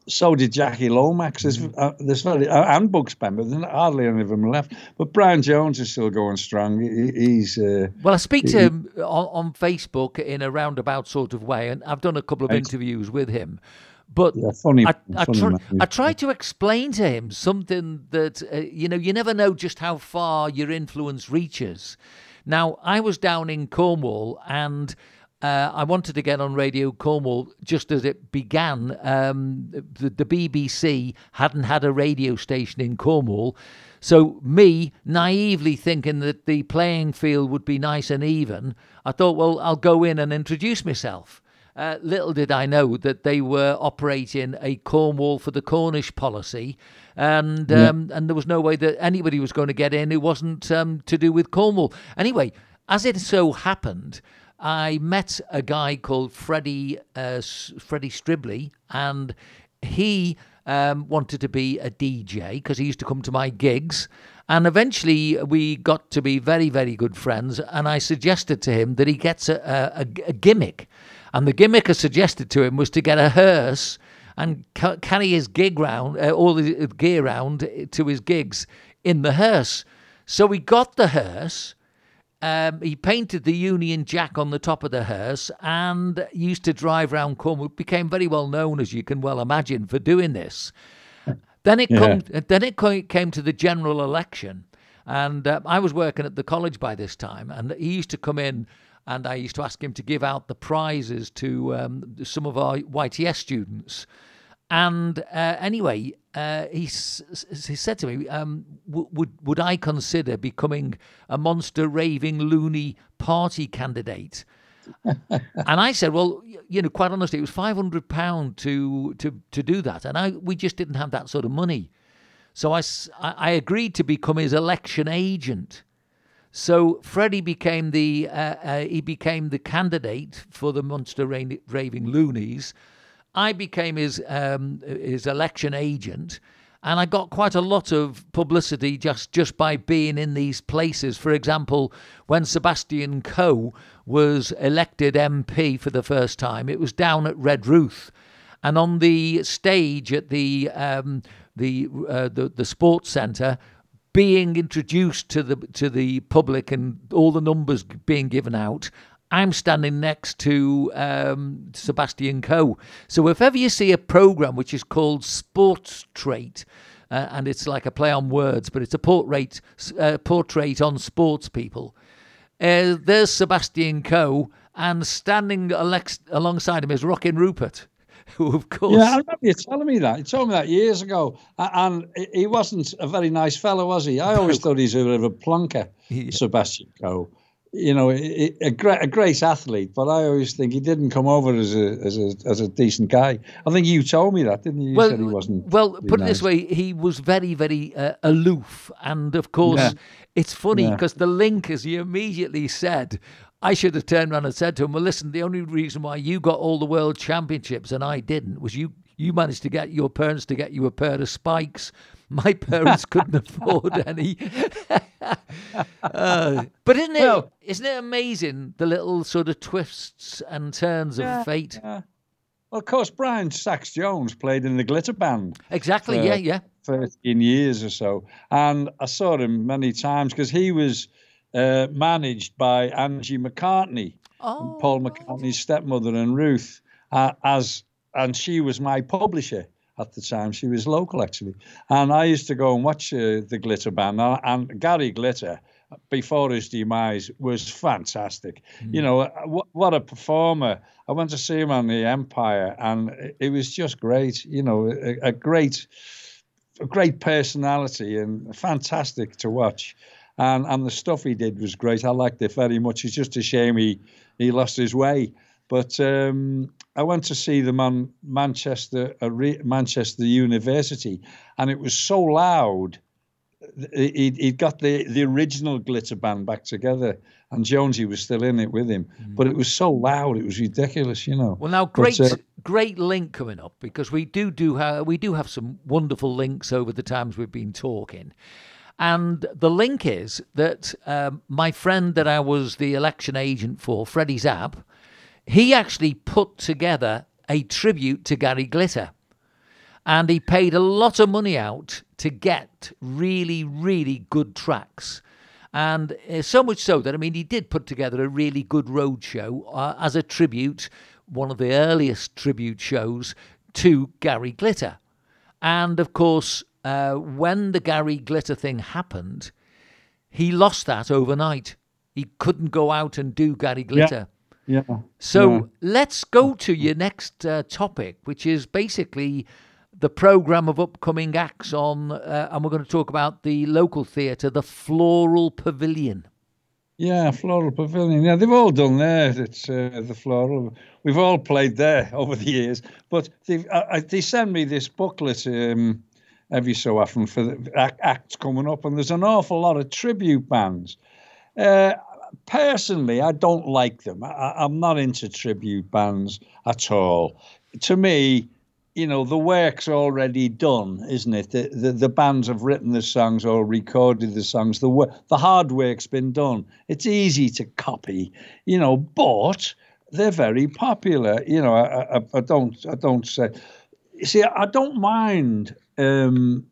so did Jackie Lomax. There's, Mm-hmm. uh, there's very uh, and Bugs Pemberton. There's hardly any of them left. But Brian Jones is still going strong. He, he's uh, Well, I speak to him on, on Facebook in a roundabout sort of way, and I've done a couple of interviews with him. But yeah, funny. I, I, funny try, man. I try to explain to him something that, uh, you know, you never know just how far your influence reaches. Now, I was down in Cornwall and uh, I wanted to get on Radio Cornwall just as it began. Um, the, the BBC hadn't had a radio station in Cornwall. So, me naively thinking that the playing field would be nice and even, I thought, well, I'll go in and introduce myself. Uh, little did I know that they were operating a Cornwall for the Cornish policy, and um, and there was no way that anybody was going to get in who wasn't um, to do with Cornwall. Anyway, as it so happened, I met a guy called Freddie uh, Freddie Stribley, and he um, wanted to be a DJ because he used to come to my gigs. And eventually, we got to be very, very good friends. And I suggested to him that he gets a, a, a gimmick. And the gimmick I suggested to him was to get a hearse and ca- carry his gig round, uh, all the gear round to his gigs in the hearse. So we got the hearse. Um, he painted the Union Jack on the top of the hearse and used to drive round Cornwall. Became very well known, as you can well imagine, for doing this. Then it Yeah. come, then it came to the general election, and uh, I was working at the college by this time, and he used to come in, and I used to ask him to give out the prizes to um, some of our YTS students. And uh, anyway, uh, he, s- he said to me, um, w- "Would would I consider becoming a monster raving loony party candidate?" and I said, "Well, you know, quite honestly, it was five hundred pound to to to do that, and I we just didn't have that sort of money." So I I agreed to become his election agent. So Freddie became the uh, uh, he became the candidate for the Monster Raving Loonies. I became his um, his election agent, and I got quite a lot of publicity just just by being in these places. For example, when Sebastian Coe was elected MP for the first time, it was down at Redruth, and on the stage at the um, the, uh, the the sports centre being introduced to the to the public and all the numbers being given out. I'm standing next to um, Sebastian Coe. So if ever you see a program which is called Sports Trait, uh, and it's like a play on words, but it's a portrait uh, portrait on sports people. Uh, there's Sebastian Coe, and standing alex- alongside him is Rockin' Rupert, who of course. Yeah, I remember you telling me that. You told me that years ago, and he- he wasn't a very nice fellow, was he? I always thought he's a bit of a plunker, Yeah. Sebastian Coe. You know, a, great, a great athlete, but I always think he didn't come over as a as a as a decent guy. I think you told me that, didn't you? you well, said he wasn't. Well, put nice. it this way, he was very, very uh, aloof, and of course, Yeah. it's funny Yeah. because the link, as he immediately said. I should have turned around and said to him, "Well, listen. The only reason why you got all the world championships and I didn't was you. You managed to get your parents to get you a pair of spikes. My parents couldn't afford any. Uh, but isn't it? Well- not it amazing the little sort of twists and turns Yeah, of fate? yeah. Well, of course, Brian Sax Jones played in the Glitter Band. Exactly. Yeah. Yeah. 13 years or so. And I saw him many times because he was uh, managed by Angie McCartney, Oh, Paul McCartney's stepmother, and Ruth, uh, as and she was my publisher at the time. She was local actually, and I used to go and watch uh, the Glitter Band. And, and Gary Glitter, before his demise, was fantastic. You know, uh, what, what a performer! I went to see him on the Empire, and it, it was just great. You know, a, a great a great personality and fantastic to watch. And and the stuff he did was great. I liked it very much. It's just a shame he he lost his way. But um, I went to see them on Manchester Are- Manchester University, and it was so loud. He he got the the original glitter band back together, and Jonesy was still in it with him. But it was so loud, it was ridiculous, you know. Well, now But, great, uh, great link coming up because we do do ha- we do have some wonderful links over the times we've been talking, and the link is that um, my friend that I was the election agent for, Freddie Zapp, he actually put together a tribute to Gary Glitter, and he paid a lot of money out to get really, really good tracks. And uh, so much so that, I mean, he did put together a really good road show uh, as a tribute, one of the earliest tribute shows to Gary Glitter. And of course, uh, when the Gary Glitter thing happened, he lost that overnight. He couldn't go out and do Gary Glitter. Yeah. So yeah. let's go to your next uh, topic, which is basically the program of upcoming acts on, uh, and we're going to talk about the local theatre, the Floral Pavilion. Yeah, Floral Pavilion. Yeah, they've all done there. It's uh, the Floral. We've all played there over the years. But they, I, I- they send me this booklet um, every so often for the ac- acts coming up, and there's an awful lot of tribute bands. Uh, personally, I don't like them. I, I'm not into tribute bands at all. To me, you know, the work's already done, isn't it? The, the the bands have written the songs or recorded the songs. The wo- the hard work's been done. It's easy to copy, you know, but they're very popular. You know, I, I, I don't I don't say. See, I don't mind um,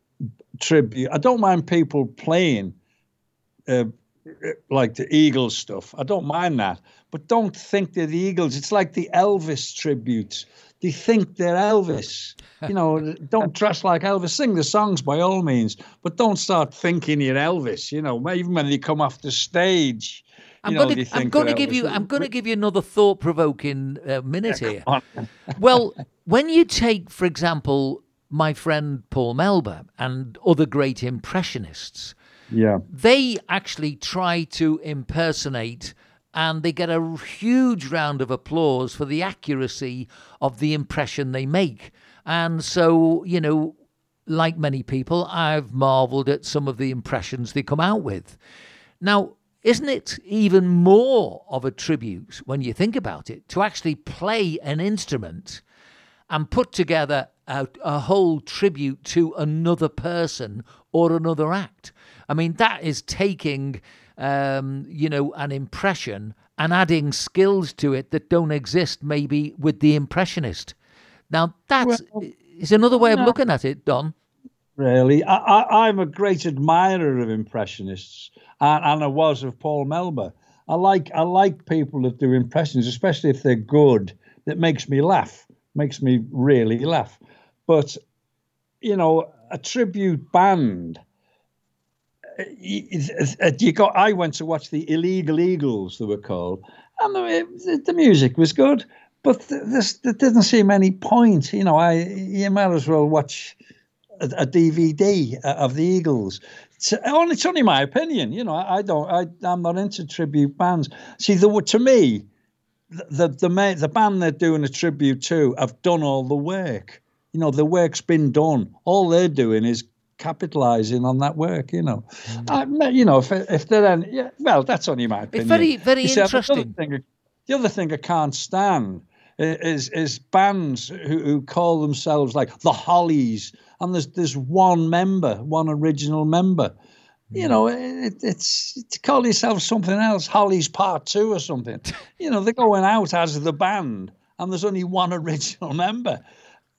tribute. I don't mind people playing uh, like the Eagles stuff. I don't mind that, but don't think they're the Eagles. It's like the Elvis tributes. They think they're Elvis. You know, don't dress like Elvis. Sing the songs by all means, but don't start thinking you're Elvis. You know, even when they come off the stage. I'm going to I'm going to give you I'm going to give you another thought provoking uh, minute here. well, when you take, for example, my friend Paul Melba and other great impressionists, Yeah. they actually try to impersonate and they get a huge round of applause for the accuracy of the impression they make. And so, you know, like many people, I've marveled at some of the impressions they come out with. Now, isn't it even more of a tribute when you think about it to actually play an instrument and put together a, a whole tribute to another person or another act? I mean, that is taking, um, you know, an impression and adding skills to it that don't exist maybe with the impressionist. Now, that's Well, is another way of no. looking at it, Don. really. I, I, I'm a great admirer of impressionists, and, and I was of Paul Melba. I like I like people that do impressions, especially if they're good. That makes me laugh, makes me really laugh. But you know, a tribute band. Uh, You got. I went to watch the Illegal Eagles, they were called, and the, the music was good, but th- this there didn't seem any point. You know, I you might as well watch a, a DVD of the Eagles. it's, only, it's only my opinion. You know, I, I don't. I, I'm not into tribute bands. See, the to me, the the the, the band they're doing a tribute to have done all the work. You know, the work's been done. All they're doing is capitalizing on that work. You know, mm. I, you know, if if they're any, yeah, well, that's only my opinion. It's very very see, interesting. The other, thing, the other thing I can't stand is is bands who, who call themselves like the Hollies, and there's there's one member, one original member. You know, it, it's, it's call yourself something else, Hollies Part Two or something. You know, they're going out as the band, and there's only one original member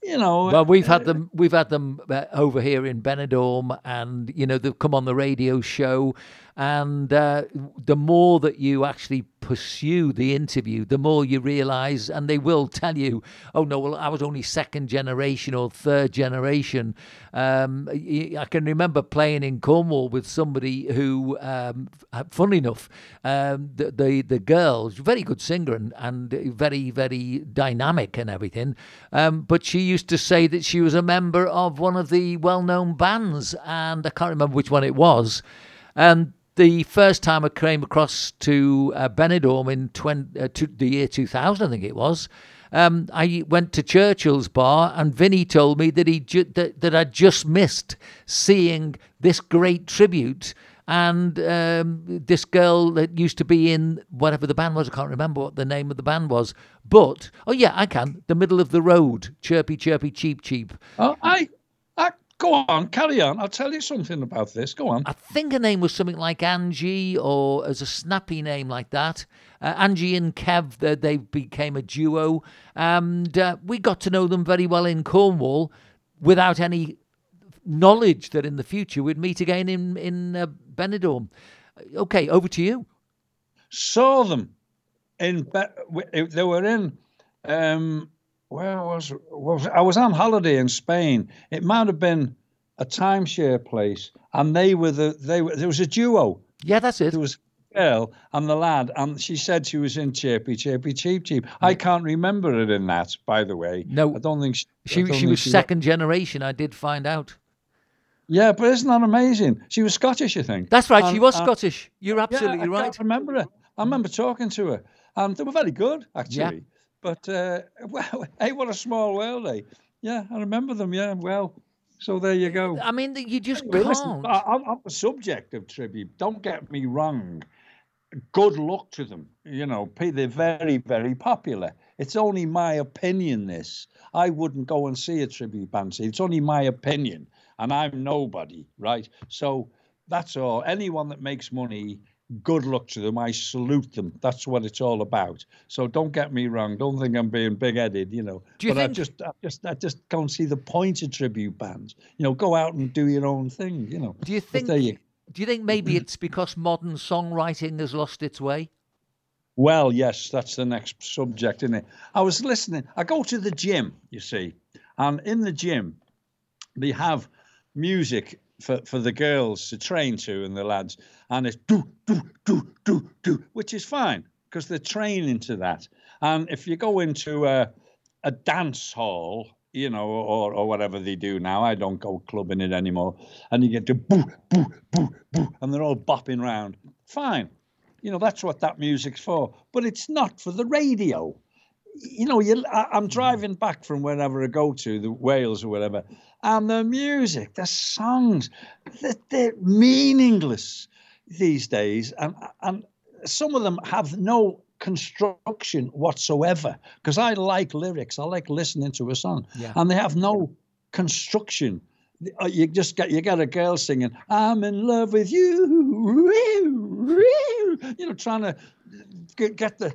you know. Well, we've had uh, them. We've had them uh, over here in Benidorm, and you know they've come on the radio show. And uh, the more that you actually pursue the interview, the more you realize, and they will tell you, oh no, well, I was only second generation or third generation. Um, I can remember playing in Cornwall with somebody who, um, funny enough, um, the, the, the girl, very good singer and, and very, very dynamic and everything, um, but she used to say that she was a member of one of the well known bands, and I can't remember which one it was. And the first time I came across to uh, Benidorm in 20, uh, to the year 2000, I think it was, um, I went to Churchill's bar, and Vinny told me that he ju- that, that I'd just missed seeing this great tribute. And um, this girl that used to be in whatever the band was, I can't remember what the name of the band was. But, oh yeah, I can. The Middle of the Road, Chirpy, Chirpy, Cheep, Cheep. Oh, I, I Go on, carry on. I'll tell you something about this. Go on. I think her name was something like Angie, or as a snappy name like that. Uh, Angie and Kev, they, they became a duo, and uh, we got to know them very well in Cornwall, without any knowledge that in the future we'd meet again in in uh, Benidorm. Okay, over to you. Saw them in. They were in. Um, where was was I was on holiday in Spain. It might have been a timeshare place, and they were the they were there was a duo. Yeah, that's it. There was a girl and the lad, and she said she was in Chirpy Chirpy Cheep Cheep. I can't remember it in that, by the way. No, I don't think she. She, she was she second generation. I did find out. Yeah, but isn't that amazing? She was Scottish, I think. That's right. And, she was Scottish. You're absolutely yeah, I right. can't remember her. I remember talking to her, and they were very good, actually. But uh, well, hey, what a small world, eh? Yeah, I remember them. Yeah, well, so there you go. I mean, you just Anyway, can't. listen, I- I'm on the subject of tribute. Don't get me wrong. Good luck to them. You know, they're very, very popular. It's only my opinion. This I wouldn't go and see a tribute band. See, It's only my opinion, and I'm nobody, right? So that's all. Anyone that makes money good luck to them. I salute them. That's what it's all about. So don't get me wrong. Don't think I'm being big-headed, you know. Do you but I just, I just, I just can't see the point of tribute bands. You know, go out and do your own thing. You know. Do you think? you- Do you think maybe mm-hmm. it's because modern songwriting has lost its way? Well, yes, that's the next subject, isn't it? I was listening. I go to the gym, you see, and in the gym, they have music for, for the girls to train to and the lads, and it's do do do do do, which is fine because they're training to that. And if you go into a, a dance hall, you know, or, or whatever they do now, I don't go clubbing it anymore, and you get to boo boo boo boo, and they're all bopping round. Fine, you know that's what that music's for, but it's not for the radio you know, you, I, I'm mm. driving back from wherever I go to, the Wales or whatever, and the music, the songs, they're, meaningless these days, and and some of them have no construction whatsoever. Because I like lyrics, I like listening to a song, Yeah. and they have no construction. You just get you get a girl singing, "I'm in love with you," you know, trying to get, get the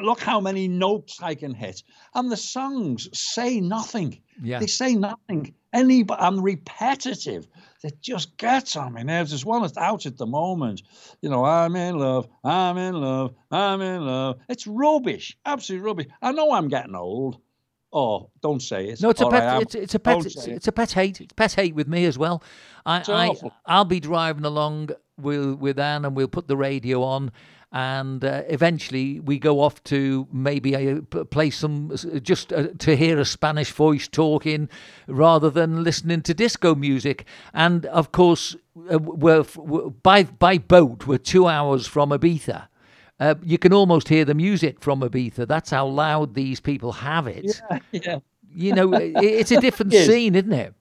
look how many notes I can hit, and the songs say nothing. Yeah. They say nothing. Any I'm repetitive. That just gets on my nerves. There's one that's out at the moment. You know, I'm in love. I'm in love. I'm in love. It's rubbish. Absolute rubbish. I know I'm getting old. Oh, don't say it. No, it's a pet. It's, it's a pet. It's, it. it's a pet hate. It's pet hate with me as well. I, It's I awful. I'll be driving along with with Anne, and we'll put the radio on, and uh, eventually we go off to maybe uh, play some just uh, to hear a Spanish voice talking rather than listening to disco music. And of course, uh, we're, we're by by boat. We're two hours from Ibiza. Uh, you can almost hear the music from Ibiza. That's how loud these people have it. Yeah, yeah. You know, it- it's a different Yes. scene, isn't it?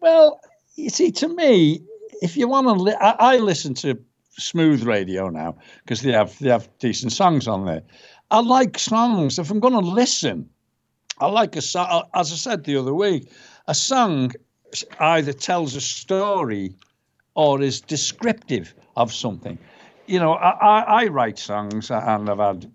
Well, you see, to me, if you want to, li- I, I listen to smooth radio now because they have they have decent songs on there. I like songs. If I'm going to listen, I like a song. As I said the other week, a song either tells a story or is descriptive of something. You know, I, I, I write songs and I've had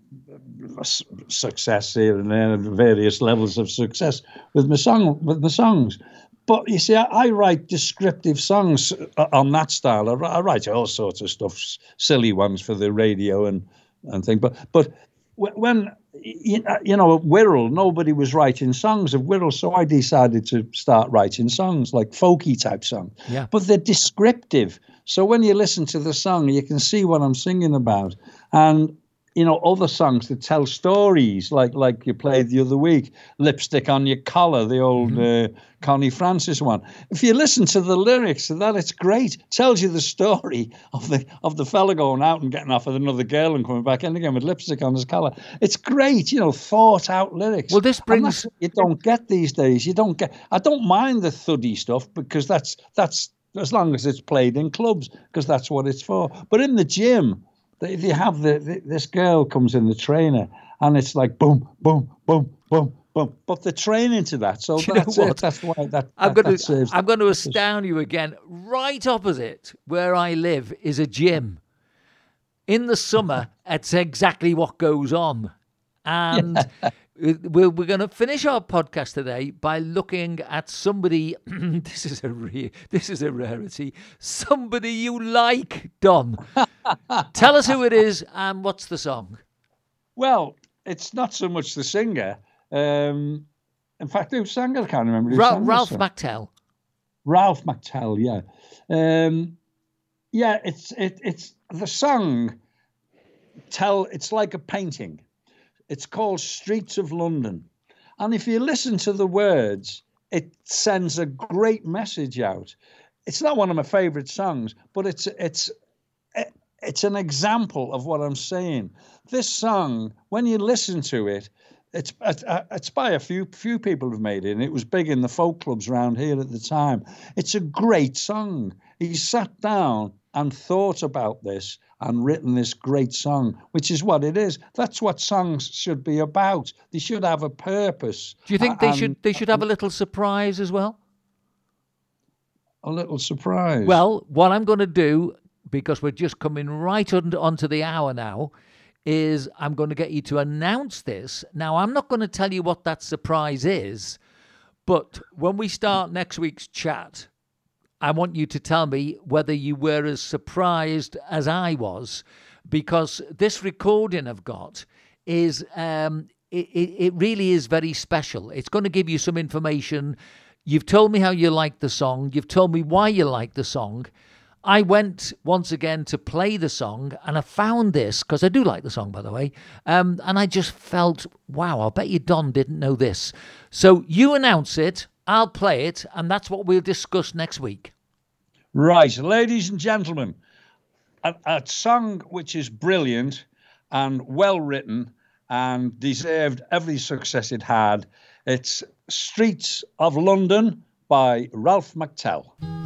success here and there, various levels of success with my song with my songs. But you see, I, I write descriptive songs uh, on that style. I, I write all sorts of stuff, silly ones for the radio and and thing. But but when you know, you know Wirral, nobody was writing songs of Wirral, so I decided to start writing songs like folky type songs. Yeah. But they're descriptive, so when you listen to the song, you can see what I'm singing about, and you know other songs that tell stories, like like you played the other week, "Lipstick on Your Collar," the old uh, Connie Francis one. If you listen to the lyrics of that, it's great. It tells you the story of the of the fella going out and getting off with another girl and coming back in again with lipstick on his collar. It's great, you know, thought out lyrics. Well, this brings- you don't get these days. You don't get. I don't mind the thuddy stuff because that's that's as long as it's played in clubs because that's what it's for. But in the gym, they, they have the, the this girl comes in the trainer and it's like boom, boom, boom, boom, boom. But they're training to that, so Do you know that's what? it. That's why that. I'm going to I'm going to astound you again. Right opposite where I live is a gym. Hmm. In the summer, it's exactly what goes on, and we're, we're going to finish our podcast today by looking at somebody. this is a re- this is a rarity. Somebody you like, Don. Tell us who it is and what's the song. Well, it's not so much the singer. Um, in fact, who sang it? I can't remember. Ra- Ralph. McTell. Ralph McTell, yeah, um, yeah. It's it, it's the song. Tell it's like a painting. It's called Streets of London, and if you listen to the words, it sends a great message out. It's not one of my favourite songs, but it's it's eh, it's an example of what I'm saying. This song, when you listen to it, it's it's, uh, it's by a few few people who've made it, and it was big in the folk clubs around here at the time. It's a great song. He sat down and thought about this and written this great song, which is what it is. That's what songs should be about. They should have a purpose. Do you think they and should they should have a little surprise as well? a little surprise? Well, what I'm going to do, because we're just coming right on, onto the hour now, is I'm going to get you to announce this. Now, I'm not going to tell you what that surprise is, but when we start next week's chat, I want you to tell me whether you were as surprised as I was, because this recording I've got is um, it, it, really is very special. It's going to give you some information. You've told me how you like the song. You've told me why you like the song. I went once again to play the song and I found this because I do like the song, by the way. Um, and I just felt, wow, I'll bet you Don didn't know this. So you announce it, I'll play it, and that's what we'll discuss next week. Right, ladies and gentlemen, a, a song which is brilliant and well written and deserved every success it had. It's Streets of London by Ralph McTell.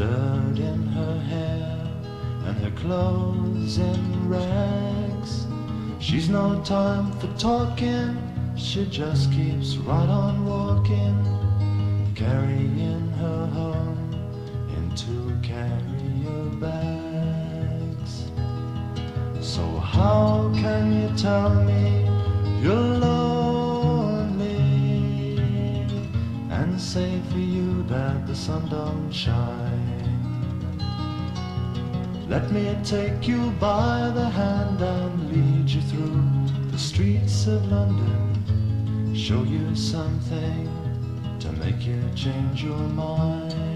Dirt in her hair and her clothes in rags. She's no time for talking, she just keeps right on walking, carrying her home in two carrier bags. So how can you tell me you're lonely and say for you that the sun don't shine? Let me take you by the hand and lead you through the streets of London. Show you something to make you change your mind.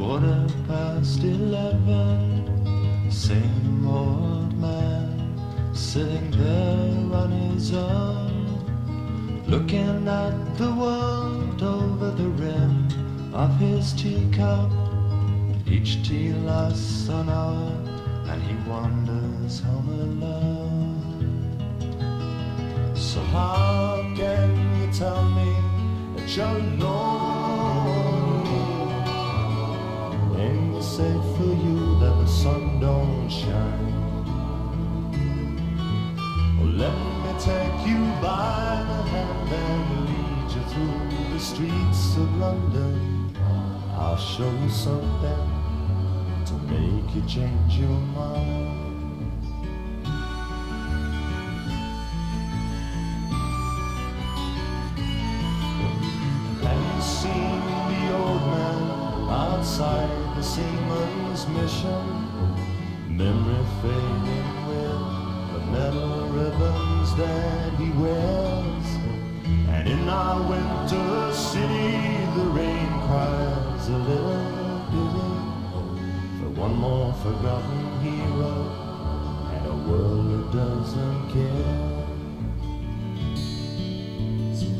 Quarter past eleven. Same old man sitting there on his own, looking at the world over the rim of his teacup. Each tea lasts an hour, and he wanders home alone. So how can you tell me that you're lonely? Sun don't shine? Well, let me take you by the hand and lead you through the streets of London. I'll show you something to make you change your mind.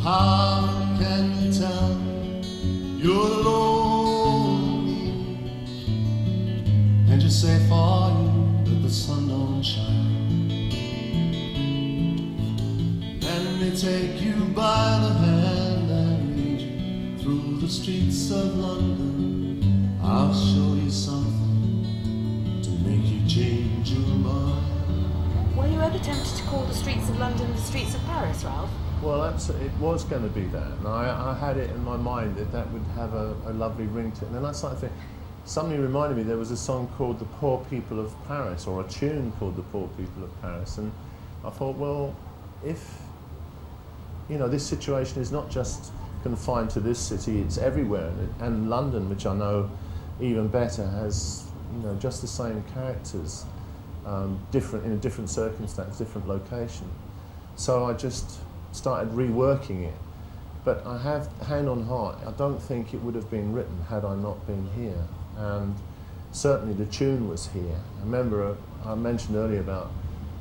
How can you tell you're lonely and just say for you that the sun don't shine? Let me take you by the hand and lead you through the streets of London. I'll show you something to make you change your mind. Were you ever tempted to call the streets of London the streets of Paris, Ralph? Well, absolutely, it was going to be that, and I, I had it in my mind that that would have a, a lovely ring to it. And then I started thinking, somebody reminded me there was a song called "The Poor People of Paris" or a tune called "The Poor People of Paris," and I thought, well, if you know this situation is not just confined to this city; it's everywhere, and London, which I know even better, has you know just the same characters, um, different in a different circumstance, different location. So I just started reworking it. But I have, hand on heart, I don't think it would have been written had I not been here. And certainly the tune was here. I remember uh, I mentioned earlier about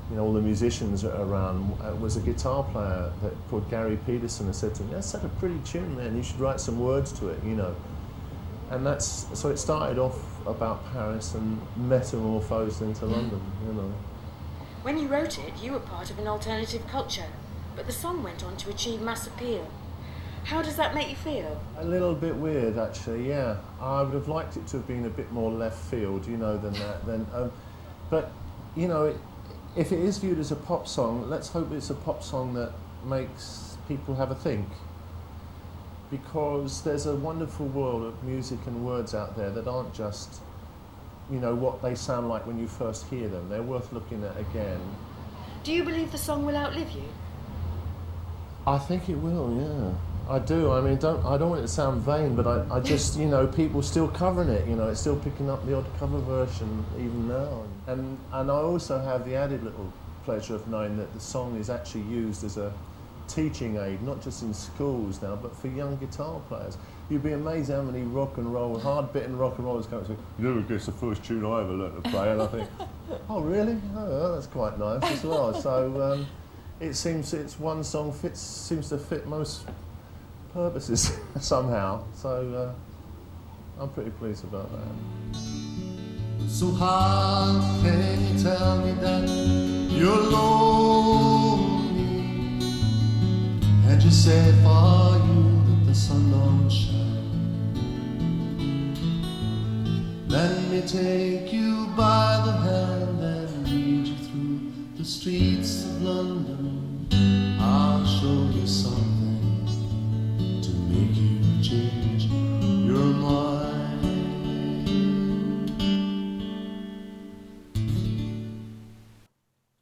you know all the musicians around. Uh, was a guitar player that called Gary Peterson and said to me, "That's such a pretty tune, man. You should write some words to it." You know. And that's so it started off about Paris and metamorphosed into London. You know. When you wrote it, you were part of an alternative culture, but the song went on to achieve mass appeal. How does that make you feel? A little bit weird, actually. Yeah, I would have liked it to have been a bit more left field, you know, than that. Then, um, but you know, if it is viewed as a pop song, let's hope it's a pop song that makes people have a think. Because there's a wonderful world of music and words out there that aren't just, you know, what they sound like when you first hear them. They're worth looking at again. Do you believe the song will outlive you? I think it will, yeah. I do. I mean, don't I don't want it to sound vain, but I, I just you know people still covering it. You know, it's still picking up the odd cover version even now. And and I also have the added little pleasure of knowing that the song is actually used as a teaching aid, not just in schools now, but for young guitar players. You'd be amazed how many rock and roll, hard-bitten rock and rollers come and say, you know, it's the first tune I ever learned to play, and I think, oh really? Oh, that's quite nice as well. So um, it seems it's one song fits seems to fit most purposes somehow. So uh, I'm pretty pleased about that. So how can you tell me that you're lonely? And you say for you that the sun don't shine. Let me take you by the hand the streets of London, I'll show you something to make you change.